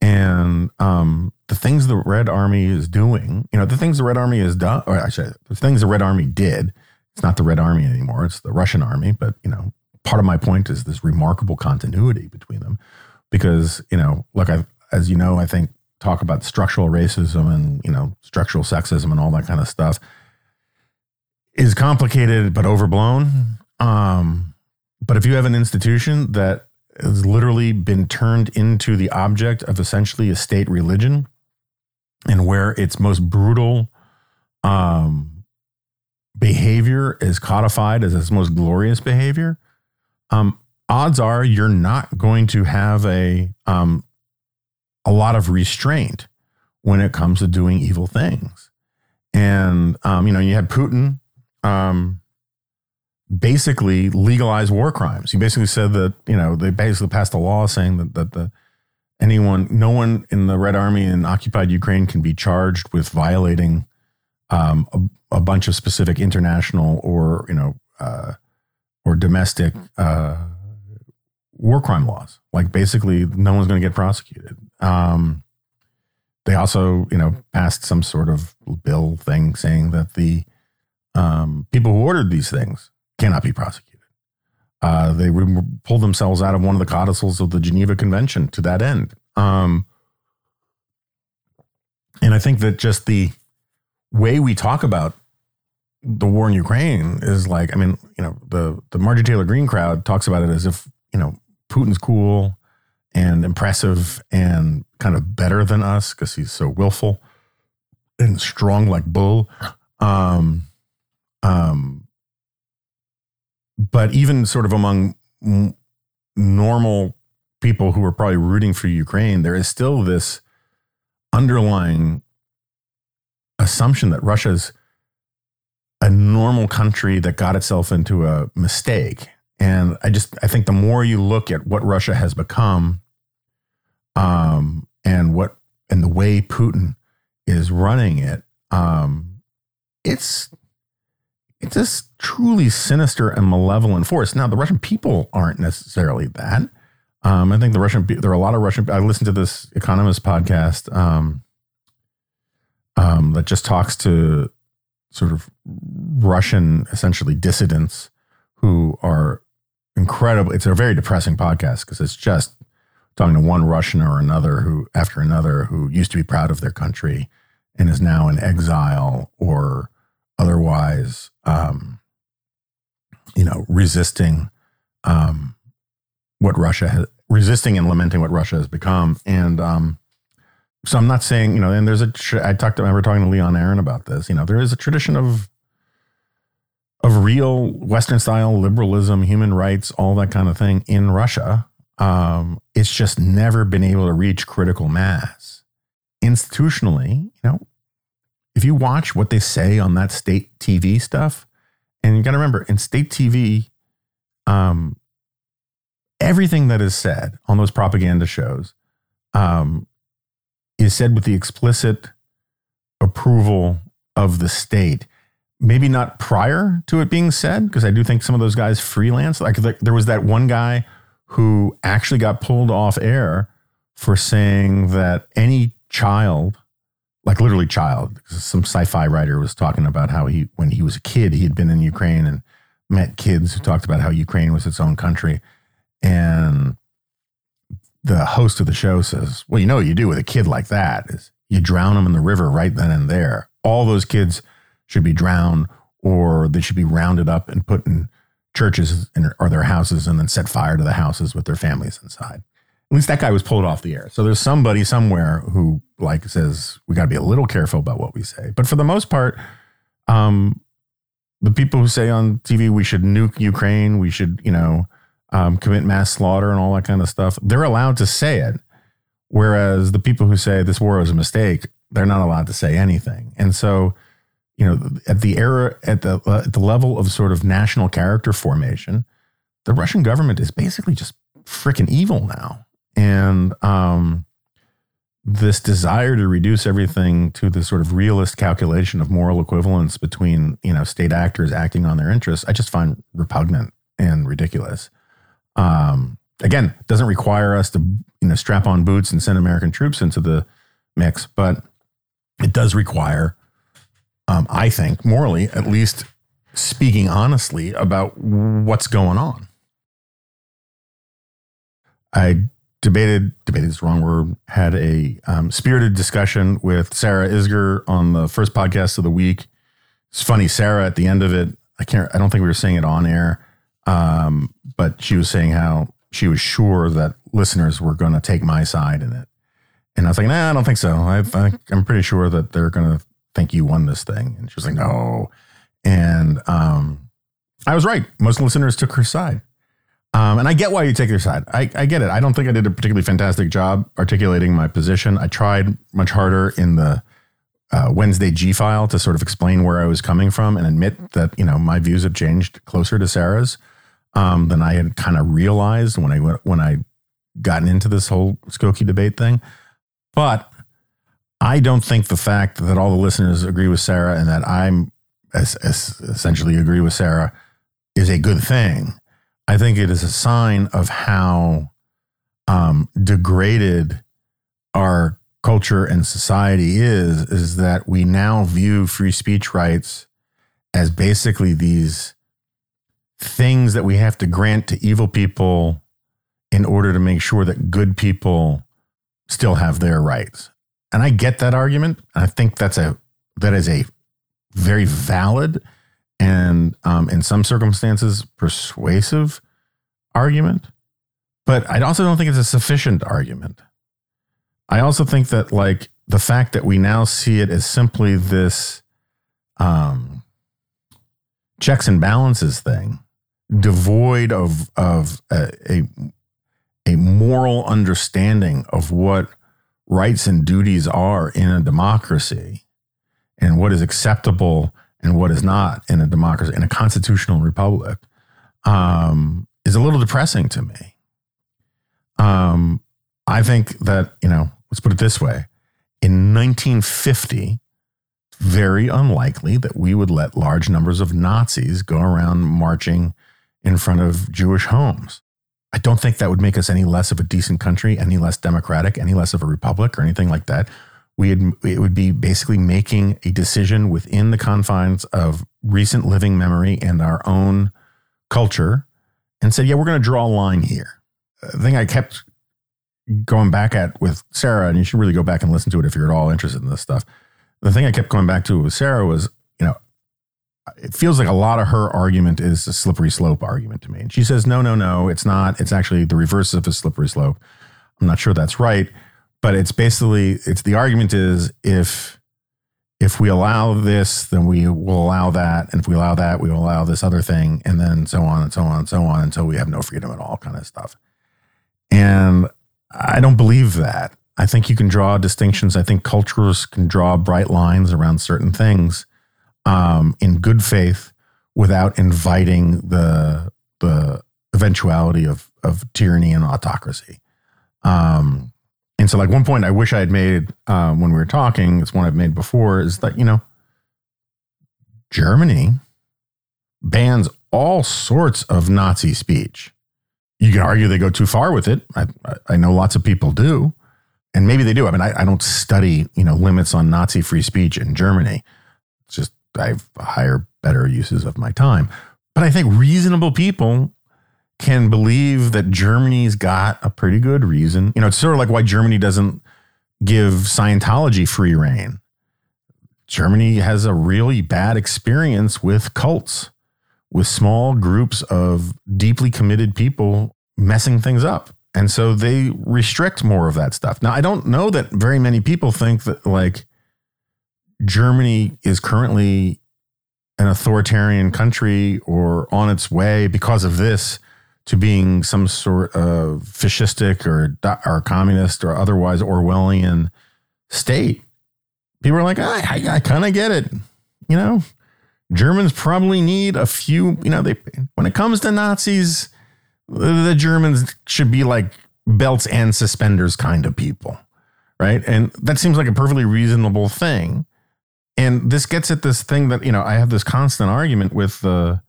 And um, the things the Red Army is doing, you know, the things the Red Army has done, or actually, the things the Red Army did, it's not the Red Army anymore, it's the Russian Army. But, you know, part of my point is this remarkable continuity between them. Because, you know, look, I, as you know, I think talk about structural racism and, you know, structural sexism and all that kind of stuff is complicated but overblown. Um, but if you have an institution that has literally been turned into the object of essentially a state religion and where its most brutal um, behavior is codified as its most glorious behavior, um, odds are you're not going to have a um, a lot of restraint when it comes to doing evil things. And um, you know, you had Putin um, basically legalize war crimes. He basically said that you know they basically passed a law saying that that the anyone, no one in the Red Army in occupied Ukraine can be charged with violating um, a, a, bunch of specific international or you know uh, or domestic uh, war crime laws. Like basically, no one's going to get prosecuted. Um, they also, you know, passed some sort of bill thing saying that the um, people who ordered these things cannot be prosecuted. Uh, they pulled themselves out of one of the codicils of the Geneva Convention to that end. Um, and I think that just the way we talk about the war in Ukraine is like, I mean, you know, the the Marjorie Taylor Greene crowd talks about it as if you know Putin's cool and impressive and kind of better than us because he's so willful and strong like bull. Um, um, but even sort of among m- normal people who are probably rooting for Ukraine, there is still this underlying assumption that Russia's a normal country that got itself into a mistake. And I just I think the more you look at what Russia has become, um, and what and the way Putin is running it, um, it's it's this truly sinister and malevolent force. Now, the Russian people aren't necessarily that. Um, I think the Russian there are a lot of Russian. I listened to this Economist podcast um, um, that just talks to sort of Russian, essentially dissidents who are incredible. It's a very depressing podcast because it's just talking to one Russian or another who, after another, who used to be proud of their country and is now in exile or otherwise, um, you know, resisting um, what Russia has, resisting and lamenting what Russia has become. And um, so I'm not saying, you know, and there's a, I talked, to, I remember talking to Leon Aron about this, you know, there is a tradition of, of real Western style liberalism, human rights, all that kind of thing in Russia. Um, it's just never been able to reach critical mass. Institutionally, you know, if you watch what they say on that state TV stuff, and you got to remember in state TV, um, everything that is said on those propaganda shows um, is said with the explicit approval of the state. Maybe not prior to it being said, because I do think some of those guys freelance. Like there was that one guy who actually got pulled off air for saying that any child like literally child. Some sci-fi writer was talking about how he, when he was a kid, he had been in Ukraine and met kids who talked about how Ukraine was its own country. And the host of the show says, "Well, you know what you do with a kid like that is you drown them in the river right then and there. All those kids should be drowned, or they should be rounded up and put in churches or their houses, and then set fire to the houses with their families inside." At least that guy was pulled off the air. So there's somebody somewhere who like says we got to be a little careful about what we say. But for the most part, um, the people who say on TV we should nuke Ukraine, we should you know um, commit mass slaughter and all that kind of stuff, they're allowed to say it. Whereas the people who say this war was a mistake, they're not allowed to say anything. And so, you know, at the era, at the uh, at the level of sort of national character formation, the Russian government is basically just freaking evil now and um, this desire to reduce everything to the sort of realist calculation of moral equivalence between you know state actors acting on their interests, I just find repugnant and ridiculous. Um, again, doesn't require us to you know strap on boots and send American troops into the mix, but it does require, um, I think, morally at least, speaking honestly about what's going on. I debated debated is the wrong word had a um, spirited discussion with sarah Isgur on the first podcast of the week. It's funny sarah at the end of it i can't i don't think we were saying it on air um, but she was saying how she was sure that listeners were going to take my side in it. And i was like nah i don't think so. I, I, i'm pretty sure that they're going to think you won this thing and she was like no and um, i was right most listeners took her side um, and I get why you take their side. I, I get it. I don't think I did a particularly fantastic job articulating my position. I tried much harder in the uh, Wednesday G file to sort of explain where I was coming from and admit that you know my views have changed closer to Sarah's um, than I had kind of realized when I when I gotten into this whole Skokie debate thing. But I don't think the fact that all the listeners agree with Sarah and that I'm as, as essentially agree with Sarah is a good thing. I think it is a sign of how um, degraded our culture and society is. Is that we now view free speech rights as basically these things that we have to grant to evil people in order to make sure that good people still have their rights. And I get that argument. I think that's a that is a very valid and um, in some circumstances persuasive argument, but I also don't think it's a sufficient argument. I also think that like the fact that we now see it as simply this um, checks and balances thing, devoid of of a, a a moral understanding of what rights and duties are in a democracy and what is acceptable and what is not in a democracy, in a constitutional republic, um, is a little depressing to me. Um, I think that, you know, let's put it this way in 1950, very unlikely that we would let large numbers of Nazis go around marching in front of Jewish homes. I don't think that would make us any less of a decent country, any less democratic, any less of a republic or anything like that we had, it would be basically making a decision within the confines of recent living memory and our own culture and said, yeah, we're going to draw a line here. The thing I kept going back at with Sarah, and you should really go back and listen to it if you're at all interested in this stuff. The thing I kept going back to with Sarah was, you know, it feels like a lot of her argument is a slippery slope argument to me. And she says, no, no, no, it's not. It's actually the reverse of a slippery slope. I'm not sure that's right but it's basically it's the argument is if if we allow this, then we will allow that, and if we allow that, we will allow this other thing, and then so on and so on and so on until we have no freedom at all, kind of stuff. And I don't believe that. I think you can draw distinctions. I think cultures can draw bright lines around certain things um, in good faith without inviting the the eventuality of of tyranny and autocracy. Um, and so, like one point I wish I had made um, when we were talking, it's one I've made before, is that you know, Germany bans all sorts of Nazi speech. You can argue they go too far with it. I, I know lots of people do, and maybe they do. I mean, I, I don't study you know limits on Nazi free speech in Germany. I have higher, better uses of my time. But I think reasonable people can believe that Germany's got a pretty good reason. You know, it's sort of like why Germany doesn't give Scientology free rein. Germany has a really bad experience with cults, with small groups of deeply committed people messing things up. And so they restrict more of that stuff. Now, I don't know that very many people think that like Germany is currently an authoritarian country or on its way because of this to being some sort of fascistic or or communist or otherwise Orwellian state, people are like, I, I, I kind of get it. You know, Germans probably need a few. You know, they when it comes to Nazis, the Germans should be like belts and suspenders kind of people, right? And that seems like a perfectly reasonable thing. And this gets at this thing that you know I have this constant argument with the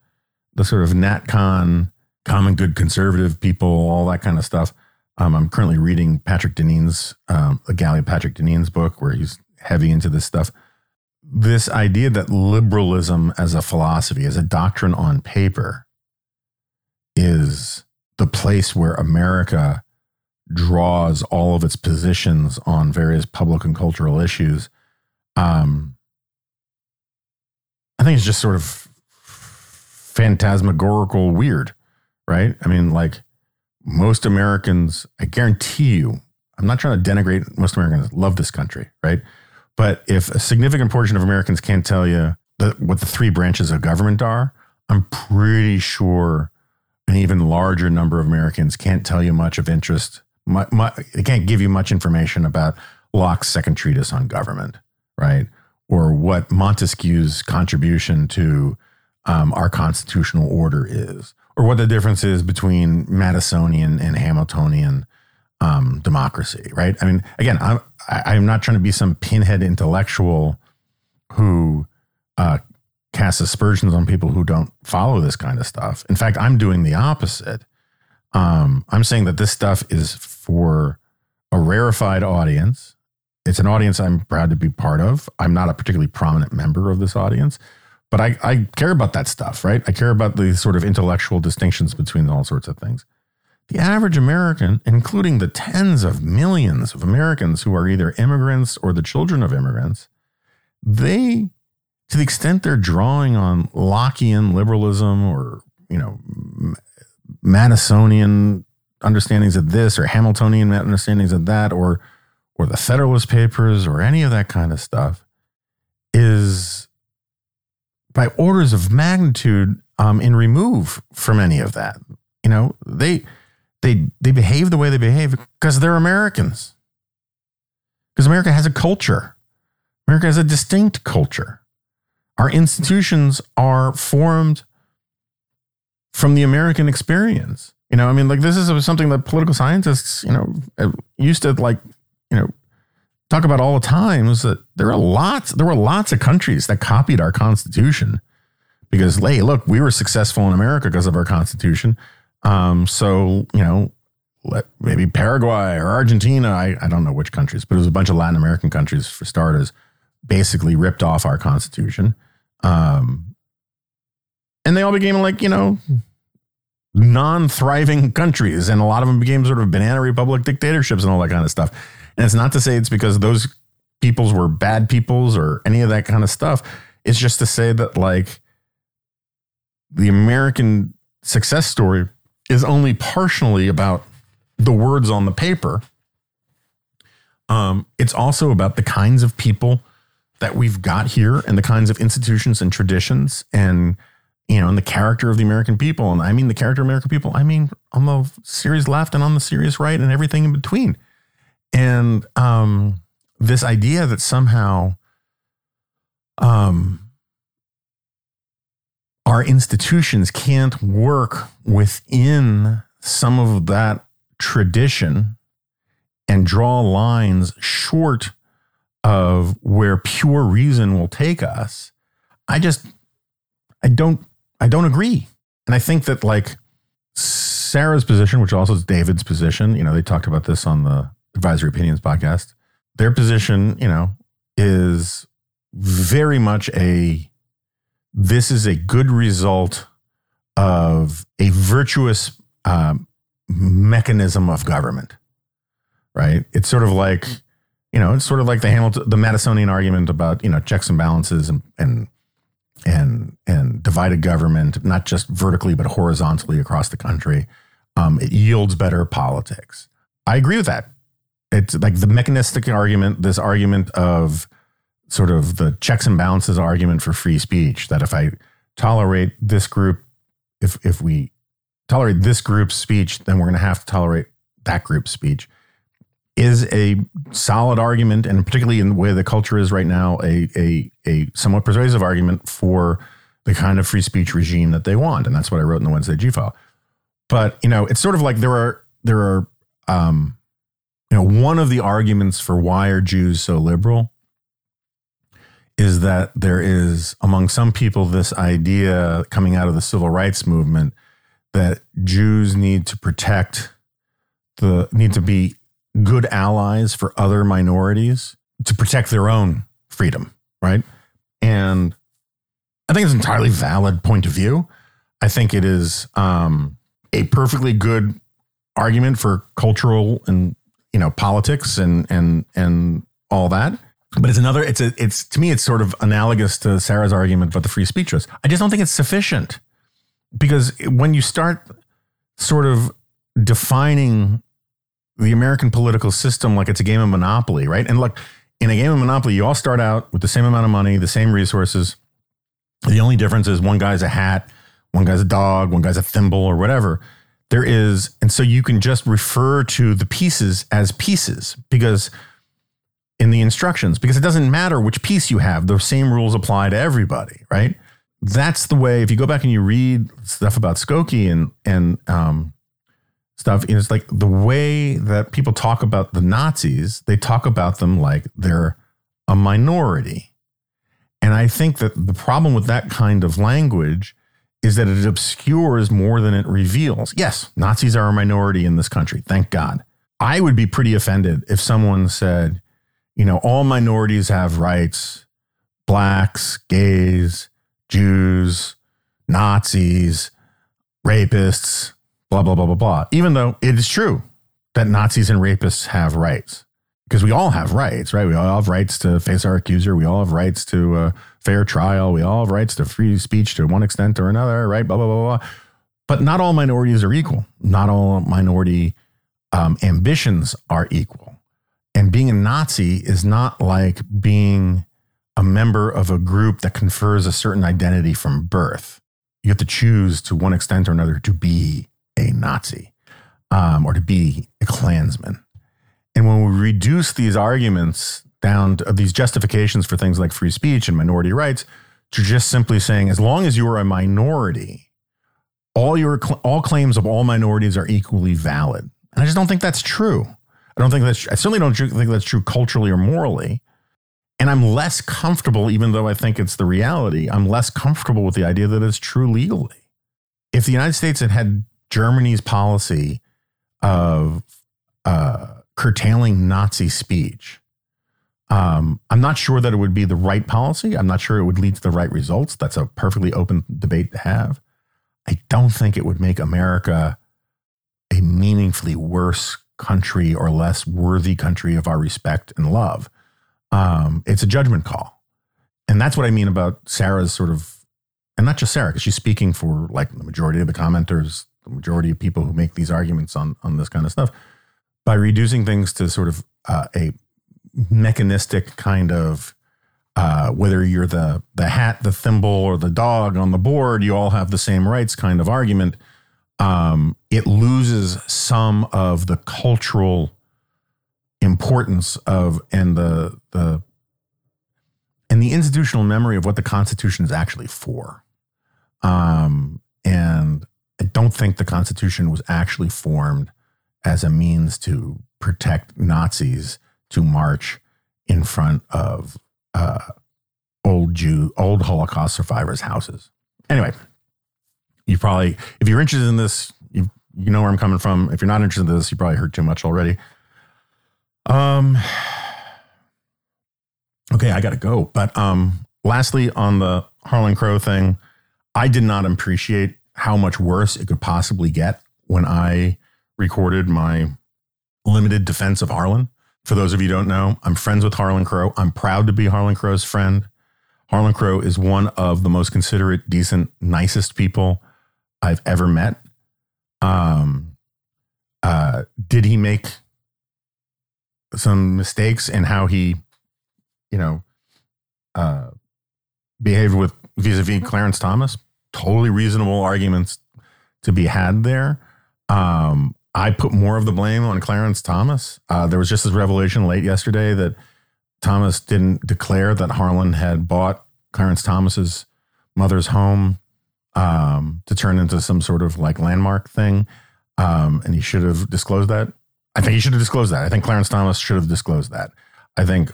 the sort of NatCon common good conservative people, all that kind of stuff. Um, I'm currently reading Patrick Deneen's, um, the Galley Patrick Deneen's book, where he's heavy into this stuff. This idea that liberalism as a philosophy, as a doctrine on paper, is the place where America draws all of its positions on various public and cultural issues. Um, I think it's just sort of phantasmagorical weird, right? I mean, like most Americans, I guarantee you, I'm not trying to denigrate most Americans, love this country, right? But if a significant portion of Americans can't tell you the, what the three branches of government are, I'm pretty sure an even larger number of Americans can't tell you much of interest. My, my, they can't give you much information about Locke's second treatise on government, right? Or what Montesquieu's contribution to um, our constitutional order is, or what the difference is between Madisonian and Hamiltonian um, democracy, right? I mean, again, I'm I'm not trying to be some pinhead intellectual who uh, casts aspersions on people who don't follow this kind of stuff. In fact, I'm doing the opposite. Um, I'm saying that this stuff is for a rarefied audience. It's an audience I'm proud to be part of. I'm not a particularly prominent member of this audience, but I, I care about that stuff, right? I care about the sort of intellectual distinctions between all sorts of things. The average American, including the tens of millions of Americans who are either immigrants or the children of immigrants, they, to the extent they're drawing on Lockean liberalism or, you know, Madisonian understandings of this or Hamiltonian understandings of that or or the Federalist Papers or any of that kind of stuff is by orders of magnitude um, in remove from any of that. You know, they they they behave the way they behave because they're Americans. Because America has a culture. America has a distinct culture. Our institutions are formed from the American experience. You know, I mean, like this is something that political scientists, you know, used to like, you know, talk about all the time. Was that there are lots, there were lots of countries that copied our Constitution because, hey, look, we were successful in America because of our Constitution. Um, so you know, let, maybe Paraguay or Argentina, I, I don't know which countries, but it was a bunch of Latin American countries for starters, basically ripped off our Constitution. Um, and they all became like you know non-thriving countries and a lot of them became sort of banana republic dictatorships and all that kind of stuff and it's not to say it's because those peoples were bad peoples or any of that kind of stuff it's just to say that like the american success story is only partially about the words on the paper um, it's also about the kinds of people that we've got here and the kinds of institutions and traditions and you know, and the character of the American people. And I mean the character of American people. I mean on the serious left and on the serious right and everything in between. And um, this idea that somehow um, our institutions can't work within some of that tradition and draw lines short of where pure reason will take us. I just I don't I don't agree. And I think that like Sarah's position, which also is David's position, you know, they talked about this on the Advisory Opinions podcast. Their position, you know, is very much a this is a good result of a virtuous um, mechanism of government, right? It's sort of like, you know, it's sort of like the Hamilton, the Madisonian argument about, you know, checks and balances and, and and and divided government, not just vertically but horizontally across the country, um, it yields better politics. I agree with that. It's like the mechanistic argument, this argument of sort of the checks and balances argument for free speech. That if I tolerate this group, if if we tolerate this group's speech, then we're going to have to tolerate that group's speech is a solid argument, and particularly in the way the culture is right now, a, a, a somewhat persuasive argument for the kind of free speech regime that they want. And that's what I wrote in the Wednesday G file. But, you know, it's sort of like there are, there are, um, you know, one of the arguments for why are Jews so liberal is that there is among some people this idea coming out of the civil rights movement that Jews need to protect the need to be good allies for other minorities to protect their own freedom, right? And I think it's an entirely valid point of view. I think it is um, a perfectly good argument for cultural and you know politics and and and all that. But it's another. It's a. It's to me. It's sort of analogous to Sarah's argument about the free speech. I just don't think it's sufficient because when you start sort of defining the American political system like it's a game of Monopoly, right? And look, in a game of Monopoly, you all start out with the same amount of money, the same resources. The only difference is one guy's a hat, one guy's a dog, one guy's a thimble, or whatever. There is, and so you can just refer to the pieces as pieces because in the instructions, because it doesn't matter which piece you have, the same rules apply to everybody, right? That's the way. If you go back and you read stuff about Skokie and and um, stuff, it's like the way that people talk about the Nazis. They talk about them like they're a minority, and I think that the problem with that kind of language is that it obscures more than it reveals. Yes, Nazis are a minority in this country. Thank God. I would be pretty offended if someone said, you know, all minorities have rights blacks, gays, Jews, Nazis, rapists, blah, blah, blah, blah, blah. Even though it is true that Nazis and rapists have rights because we all have rights, right? We all have rights to face our accuser. We all have rights to a fair trial. We all have rights to free speech to one extent or another, right? Blah, blah, blah, blah. But not all minorities are equal. Not all minority um, ambitions are equal. And being a Nazi is not like being a member of a group that confers a certain identity from birth. You have to choose to one extent or another to be a Nazi um, or to be a Klansman. And when we reduce these arguments down to these justifications for things like free speech and minority rights to just simply saying, as long as you are a minority, all your all claims of all minorities are equally valid. And I just don't think that's true. I don't think that's. I certainly don't think that's true culturally or morally. And I'm less comfortable, even though I think it's the reality. I'm less comfortable with the idea that it's true legally. If the United States had had Germany's policy of uh, curtailing Nazi speech, um, I'm not sure that it would be the right policy. I'm not sure it would lead to the right results. That's a perfectly open debate to have. I don't think it would make America a meaningfully worse country or less worthy country of our respect and love. Um, it's a judgment call. And that's what I mean about Sarah's sort of, and not just Sarah, because she's speaking for like the majority of the commenters, the majority of people who make these arguments on, on this kind of stuff. By reducing things to sort of uh, a mechanistic kind of uh, whether you're the the hat, the thimble, or the dog on the board, you all have the same rights kind of argument um, it loses some of the cultural importance of and the the and the institutional memory of what the Constitution is actually for. Um, and I don't think the Constitution was actually formed as a means to protect Nazis to march in front of uh, old Jew, old Holocaust survivors' houses. Anyway, you probably, if you're interested in this, you you know where I'm coming from. If you're not interested in this, you probably heard too much already. Um. Okay, I gotta go. But um, lastly, on the Harlan Crow thing, I did not appreciate how much worse it could possibly get when I recorded my limited defense of Harlan. For those of you who don't know, I'm friends with Harlan Crow. I'm proud to be Harlan Crow's friend. Harlan Crow is one of the most considerate, decent, nicest people I've ever met. Um, uh, did he make some mistakes in how he, you know, uh, behaved with vis-a-vis Clarence Thomas? Totally reasonable arguments to be had there. Um, I put more of the blame on Clarence Thomas. Uh, there was just this revelation late yesterday that Thomas didn't declare that Harlan had bought Clarence Thomas's mother's home um, to turn into some sort of like landmark thing. Um, and he should have disclosed that. I think he should have disclosed that. I think Clarence Thomas should have disclosed that. I think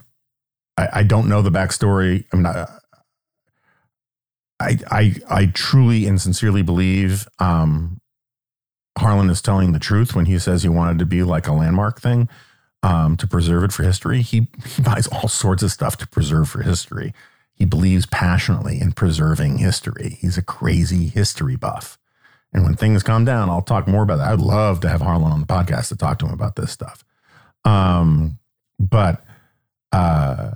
I, I don't know the backstory. I mean, I, I, I, I truly and sincerely believe um, Harlan is telling the truth when he says he wanted to be like a landmark thing um, to preserve it for history. He, he buys all sorts of stuff to preserve for history. He believes passionately in preserving history. He's a crazy history buff. And when things calm down, I'll talk more about that. I'd love to have Harlan on the podcast to talk to him about this stuff. Um, but uh,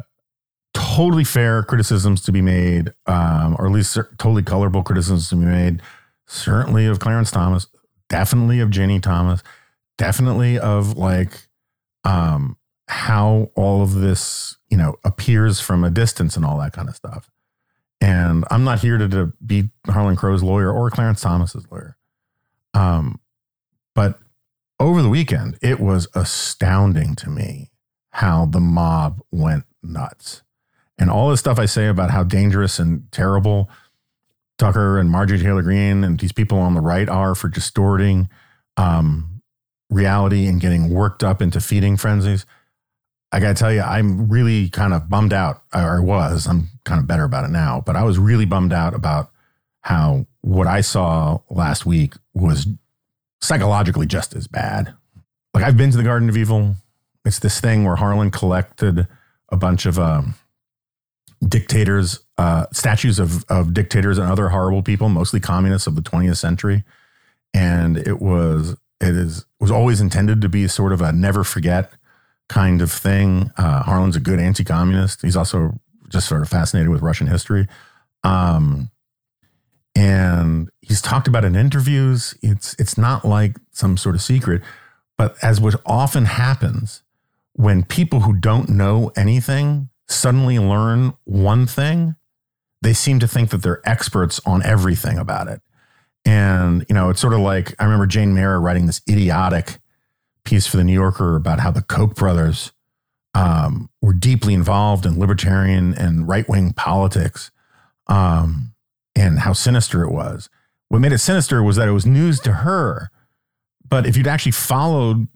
totally fair criticisms to be made, um, or at least totally colorable criticisms to be made. Certainly of Clarence Thomas, definitely of Ginni Thomas, definitely of like um, how all of this, you know, appears from a distance and all that kind of stuff. And I'm not here to, to be Harlan Crow's lawyer or Clarence Thomas's lawyer. Um, but over the weekend, it was astounding to me how the mob went nuts. And all the stuff I say about how dangerous and terrible Tucker and Marjorie Taylor Greene and these people on the right are for distorting um, reality and getting worked up into feeding frenzies. I got to tell you, I'm really kind of bummed out, or was. I'm kind of better about it now, but I was really bummed out about how what I saw last week was psychologically just as bad. Like I've been to the Garden of Evil. It's this thing where Harlan collected a bunch of um, dictators, uh, statues of, of dictators and other horrible people, mostly communists of the 20th century. And it was, it is, was always intended to be sort of a never forget kind of thing. Uh, Harlan's a good anti-communist. He's also just sort of fascinated with Russian history. Um, and he's talked about in interviews. It's it's not like some sort of secret, but as what often happens when people who don't know anything suddenly learn one thing, they seem to think that they're experts on everything about it. And, you know, it's sort of like I remember Jane Mayer writing this idiotic piece for the New Yorker about how the Koch brothers um, were deeply involved in libertarian and right wing politics um, and how sinister it was. What made it sinister was that it was news to her. But if you'd actually followed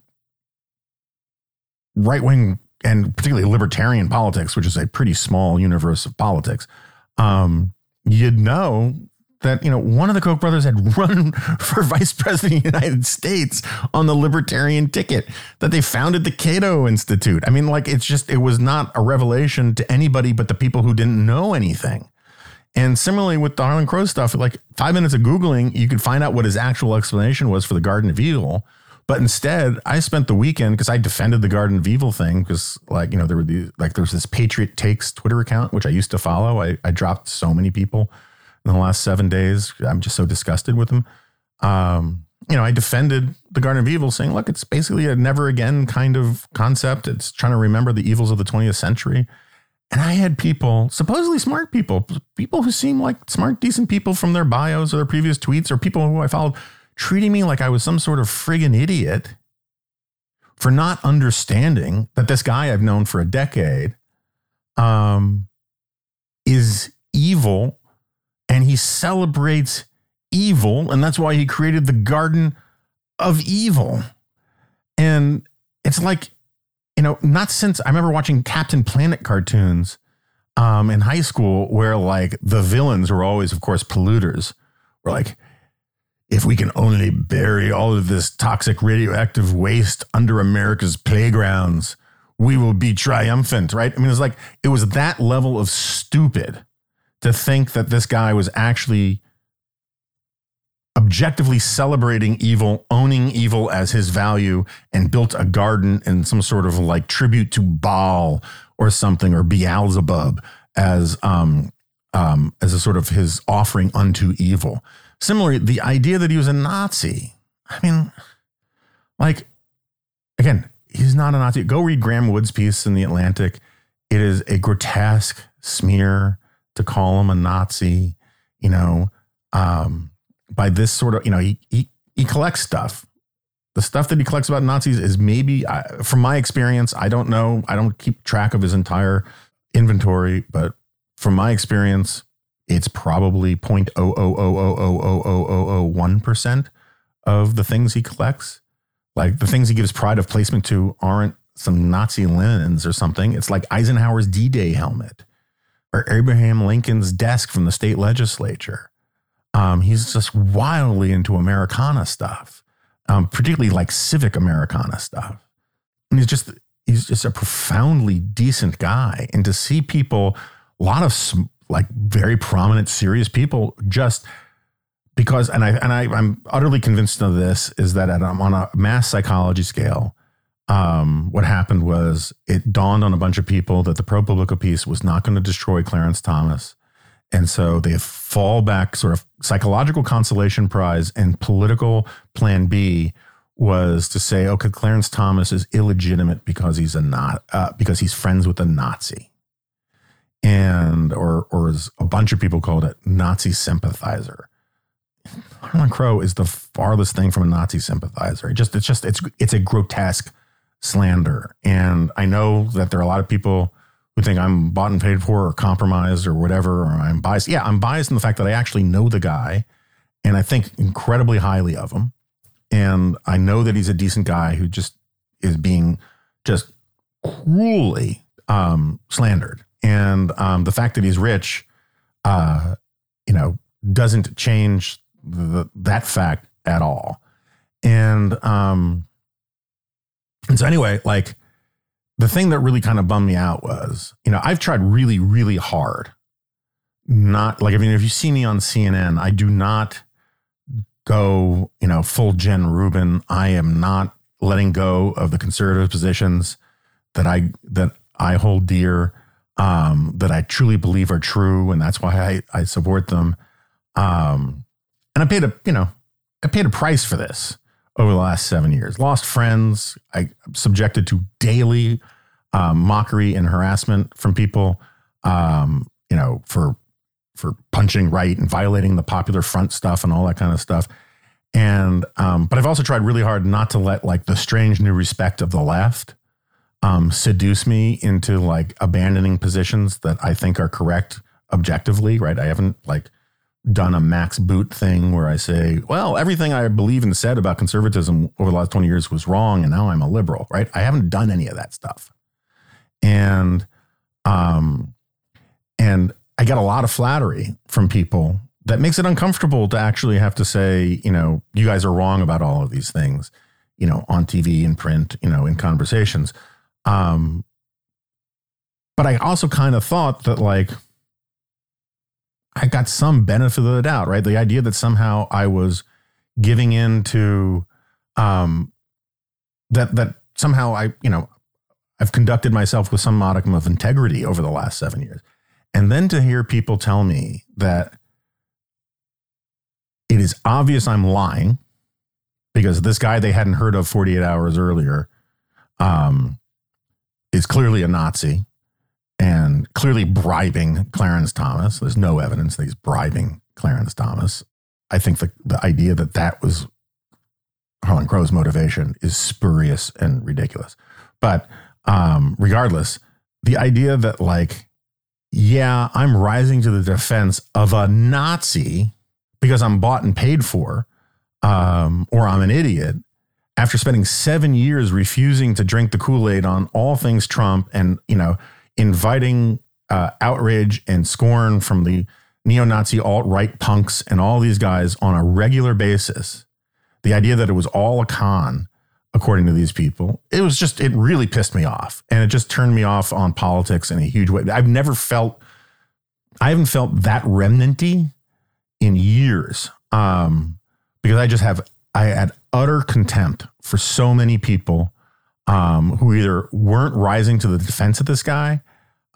right wing and particularly libertarian politics, which is a pretty small universe of politics, um, you'd know that you know one of the Koch brothers had *laughs* run for vice president of the United States on the libertarian ticket. That they founded the Cato Institute. I mean, like it's just it was not a revelation to anybody but the people who didn't know anything. And similarly with the Harlan Crow stuff, like five minutes of googling, you could find out what his actual explanation was for the Garden of Evil. But instead, I spent the weekend because I defended the Garden of Evil thing because, like, you know, there were these, like, there was this Patriot Takes Twitter account, which I used to follow. I, I dropped so many people in the last seven days. I'm just so disgusted with them. Um, you know, I defended the Garden of Evil, saying, look, it's basically a never again kind of concept. It's trying to remember the evils of the 20th century. And I had people, supposedly smart people, people who seem like smart, decent people from their bios or their previous tweets, or people who I followed treating me like I was some sort of friggin' idiot for not understanding that this guy I've known for a decade um, is evil and he celebrates evil. And that's why he created the Garden of Evil. And it's like, you know, not since I remember watching Captain Planet cartoons um, in high school where like the villains were always, of course, polluters. We're like, if we can only bury all of this toxic radioactive waste under America's playgrounds, we will be triumphant, right? I mean, it's like it was that level of stupid to think that this guy was actually objectively celebrating evil, owning evil as his value, and built a garden and some sort of like tribute to Baal or something, or Beelzebub as um, um, as a sort of his offering unto evil. Similarly, the idea that he was a Nazi. I mean, like, again, he's not a Nazi. Go read Graeme Wood's piece in The Atlantic. It is a grotesque smear to call him a Nazi, you know, um, by this sort of, you know, he, he, he collects stuff. The stuff that he collects about Nazis is maybe, from my experience, I don't know. I don't keep track of his entire inventory, but from my experience, it's probably 0.000000001% of the things he collects. Like the things he gives pride of placement to aren't some Nazi linens or something. It's like Eisenhower's D Day helmet or Abraham Lincoln's desk from the state legislature. Um, he's just wildly into Americana stuff. um, particularly like civic Americana stuff. And he's just he's just a profoundly decent guy. And to see people, a lot of like very prominent, serious people, just because, and I and I, I'm utterly convinced of this is that at, um, on a mass psychology scale, um, what happened was it dawned on a bunch of people that the ProPublica piece was not going to destroy Clarence Thomas. And so they fall back, sort of psychological consolation prize and political plan B was to say, okay, Clarence Thomas is illegitimate because he's a not uh, because he's friends with a Nazi, and or or as a bunch of people called it, Nazi sympathizer. Harlan Crow is the farthest thing from a Nazi sympathizer. It just it's just it's it's a grotesque slander, and I know that there are a lot of people who think I'm bought and paid for or compromised or whatever, or I'm biased. Yeah, I'm biased in the fact that I actually know the guy, and I think incredibly highly of him, and I know that he's a decent guy who just is being just cruelly um, slandered, and um, the fact that he's rich, uh, you know, doesn't change the, that fact at all. And um and so anyway, like the thing that really kind of bummed me out was, you know, I've tried really, really hard. Not like I mean, if you see me on CNN, I do not go, you know, full Jen Rubin. I am not letting go of the conservative positions that I that I hold dear, um, that I truly believe are true, and that's why I, I support them. Um, and I paid a, you know, I paid a price for this over the last seven years. Lost friends. I subjected to daily um, mockery and harassment from people. Um, you know, for for punching right and violating the popular front stuff and all that kind of stuff. And um, but I've also tried really hard not to let like the strange new respect of the left um, seduce me into like abandoning positions that I think are correct objectively. Right? I haven't like done a max boot thing where I say, well, everything I believe and said about conservatism over the last 20 years was wrong and now I'm a liberal, right? I haven't done any of that stuff. And um and I get a lot of flattery from people that makes it uncomfortable to actually have to say, you know, you guys are wrong about all of these things, you know, on TV and print, you know, in conversations. Um but I also kind of thought that like I got some benefit of the doubt, right? The idea that somehow I was giving in to um that that somehow I, you know, I've conducted myself with some modicum of integrity over the last 7 years. And then to hear people tell me that it is obvious I'm lying because this guy they hadn't heard of 48 hours earlier um, is clearly a Nazi and clearly bribing Clarence Thomas. There's no evidence that he's bribing Clarence Thomas. I think the, the idea that that was Harlan Crow's motivation is spurious and ridiculous. But um, regardless, the idea that, like, yeah, I'm rising to the defense of a Nazi because I'm bought and paid for, um, or I'm an idiot after spending seven years refusing to drink the Kool Aid on all things Trump and, you know, inviting uh, outrage and scorn from the neo Nazi alt right punks and all these guys on a regular basis. The idea that it was all a con, according to these people, it was just, it really pissed me off. And it just turned me off on politics in a huge way. I've never felt, I haven't felt that remnanty in years um, because I just have, I had utter contempt for so many people um, who either weren't rising to the defense of this guy.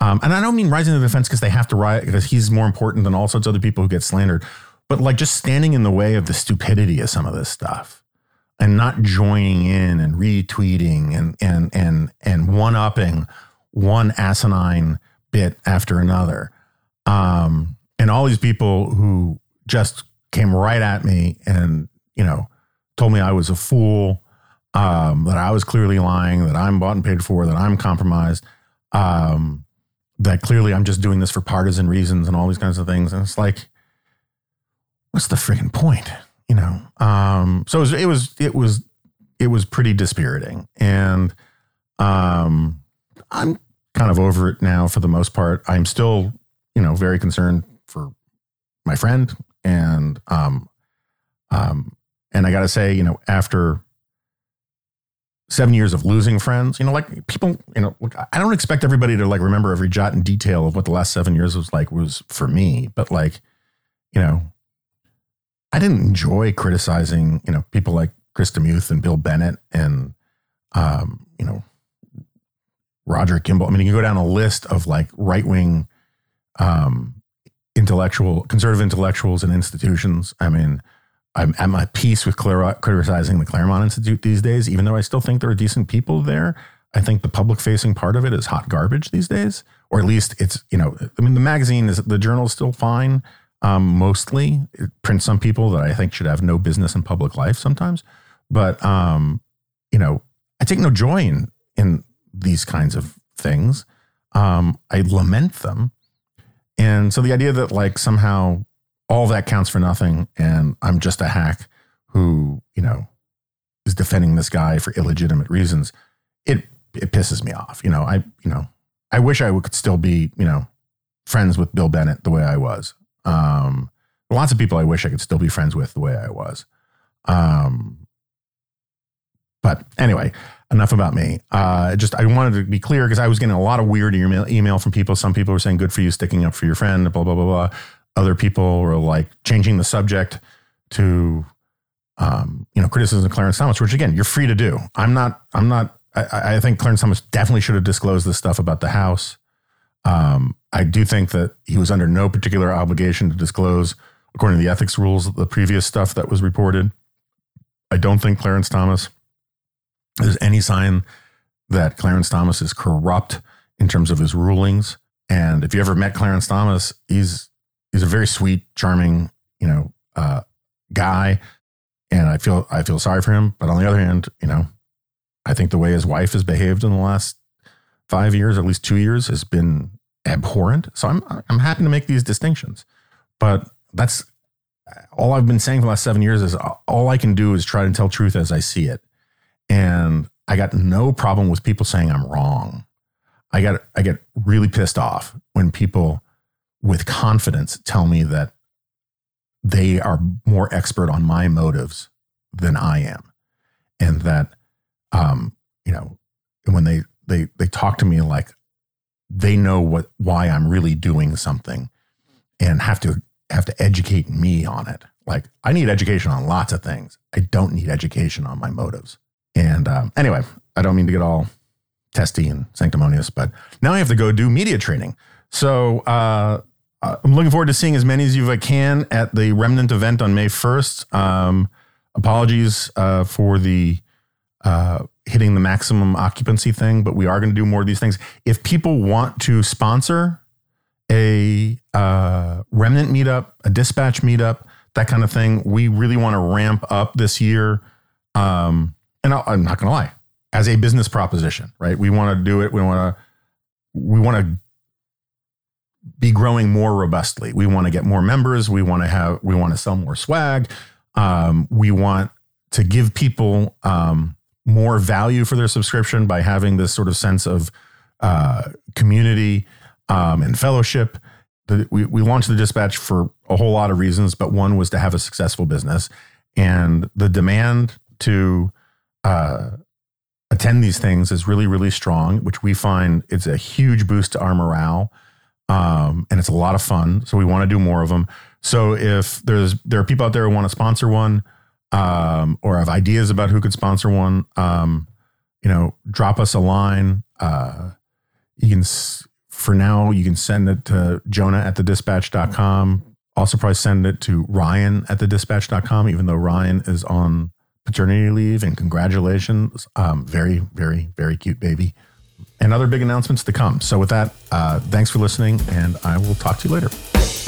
Um, and I don't mean rising to the defense because they have to rise because he's more important than all sorts of other people who get slandered, but like just standing in the way of the stupidity of some of this stuff and not joining in and retweeting and and and and one upping one asinine bit after another. Um, and all these people who just came right at me and you know told me I was a fool um, that I was clearly lying, that I'm bought and paid for, that I'm compromised, um, that clearly I'm just doing this for partisan reasons and all these kinds of things. And it's like, what's the freaking point? You know? Um, so it was, it was, it was, it was pretty dispiriting. And um, I'm kind of over it now for the most part. I'm still, you know, very concerned for my friend and um, um, And I got to say, you know, after seven years of losing friends, you know, like people, you know, I don't expect everybody to like remember every jot and detail of what the last seven years was like was for me, but like, you know, I didn't enjoy criticizing, you know, people like Chris DeMuth and Bill Bennett and, um, you know, Roger Kimball. I mean, you can go down a list of like right wing, um, intellectual, conservative intellectuals and institutions. I mean, I'm at my peace with criticizing the Claremont Institute these days, even though I still think there are decent people there. I think the public facing part of it is hot garbage these days, or at least it's, you know, I mean, the magazine is, the journal is still fine, um, mostly. It prints some people that I think should have no business in public life sometimes. But, um, you know, I take no joy in, in these kinds of things. Um, I lament them. And so the idea that like somehow all that counts for nothing. And i'm just a hack who you know is defending this guy for illegitimate reasons. It it pisses me off. You know i you know i wish i could still be you know friends with bill bennett the way i was. Um lots of people i wish i could still be friends with the way i was. Um but anyway enough about me. Uh just i wanted to be clear because i was getting a lot of weird email, email from people. Some people were saying good for you sticking up for your friend blah blah blah blah other people were like changing the subject to, um, you know, criticism of Clarence Thomas, which again, you're free to do. I'm not, I'm not, I, I think Clarence Thomas definitely should have disclosed this stuff about the House. Um, I do think that he was under no particular obligation to disclose, according to the ethics rules, the previous stuff that was reported. I don't think Clarence Thomas, there's any sign that Clarence Thomas is corrupt in terms of his rulings. And if you ever met Clarence Thomas, he's he's a very sweet, charming, you know, uh, guy, and I feel I feel sorry for him. But on the other hand, you know, I think the way his wife has behaved in the last five years, at least two years, has been abhorrent. So I'm I'm happy to make these distinctions, but that's all I've been saying for the last seven years is all I can do is try to tell truth as I see it, and I got no problem with people saying I'm wrong. I got I get really pissed off when people with confidence tell me that they are more expert on my motives than I am. And that, um, you know, when they, they, they talk to me like they know what, why I'm really doing something and have to, have to educate me on it. Like I need education on lots of things. I don't need education on my motives. And um, anyway, I don't mean to get all testy and sanctimonious, but now I have to go do media training. So uh, uh, I'm looking forward to seeing as many as you I can at the Remnant event on May 1st. Um, apologies uh, for the uh, hitting the maximum occupancy thing, but we are going to do more of these things. If people want to sponsor a uh, Remnant meetup, a dispatch meetup, that kind of thing, we really want to ramp up this year. Um, and i I'm not going to lie, as a business proposition, right? We want to do it. We want to we want to be growing more robustly. We want to get more members. We want to have, we want to sell more swag. Um, we want to give people um, more value for their subscription by having this sort of sense of uh, community um, and fellowship. The, we, we launched the dispatch for a whole lot of reasons, but one was to have a successful business. And the demand to uh, attend these things is really, really strong, which we find it's a huge boost to our morale um, and it's a lot of fun. So we want to do more of them. So if there's there are people out there who want to sponsor one, um, or have ideas about who could sponsor one, um, you know, drop us a line. Uh, you can for now you can send it to Jonah at the dispatch.com. Also probably send it to Ryan at the dispatch.com, even though Ryan is on paternity leave and congratulations. Um, very, very, very cute baby and other big announcements to come. So, with that, uh, thanks for listening, and I will talk to you later.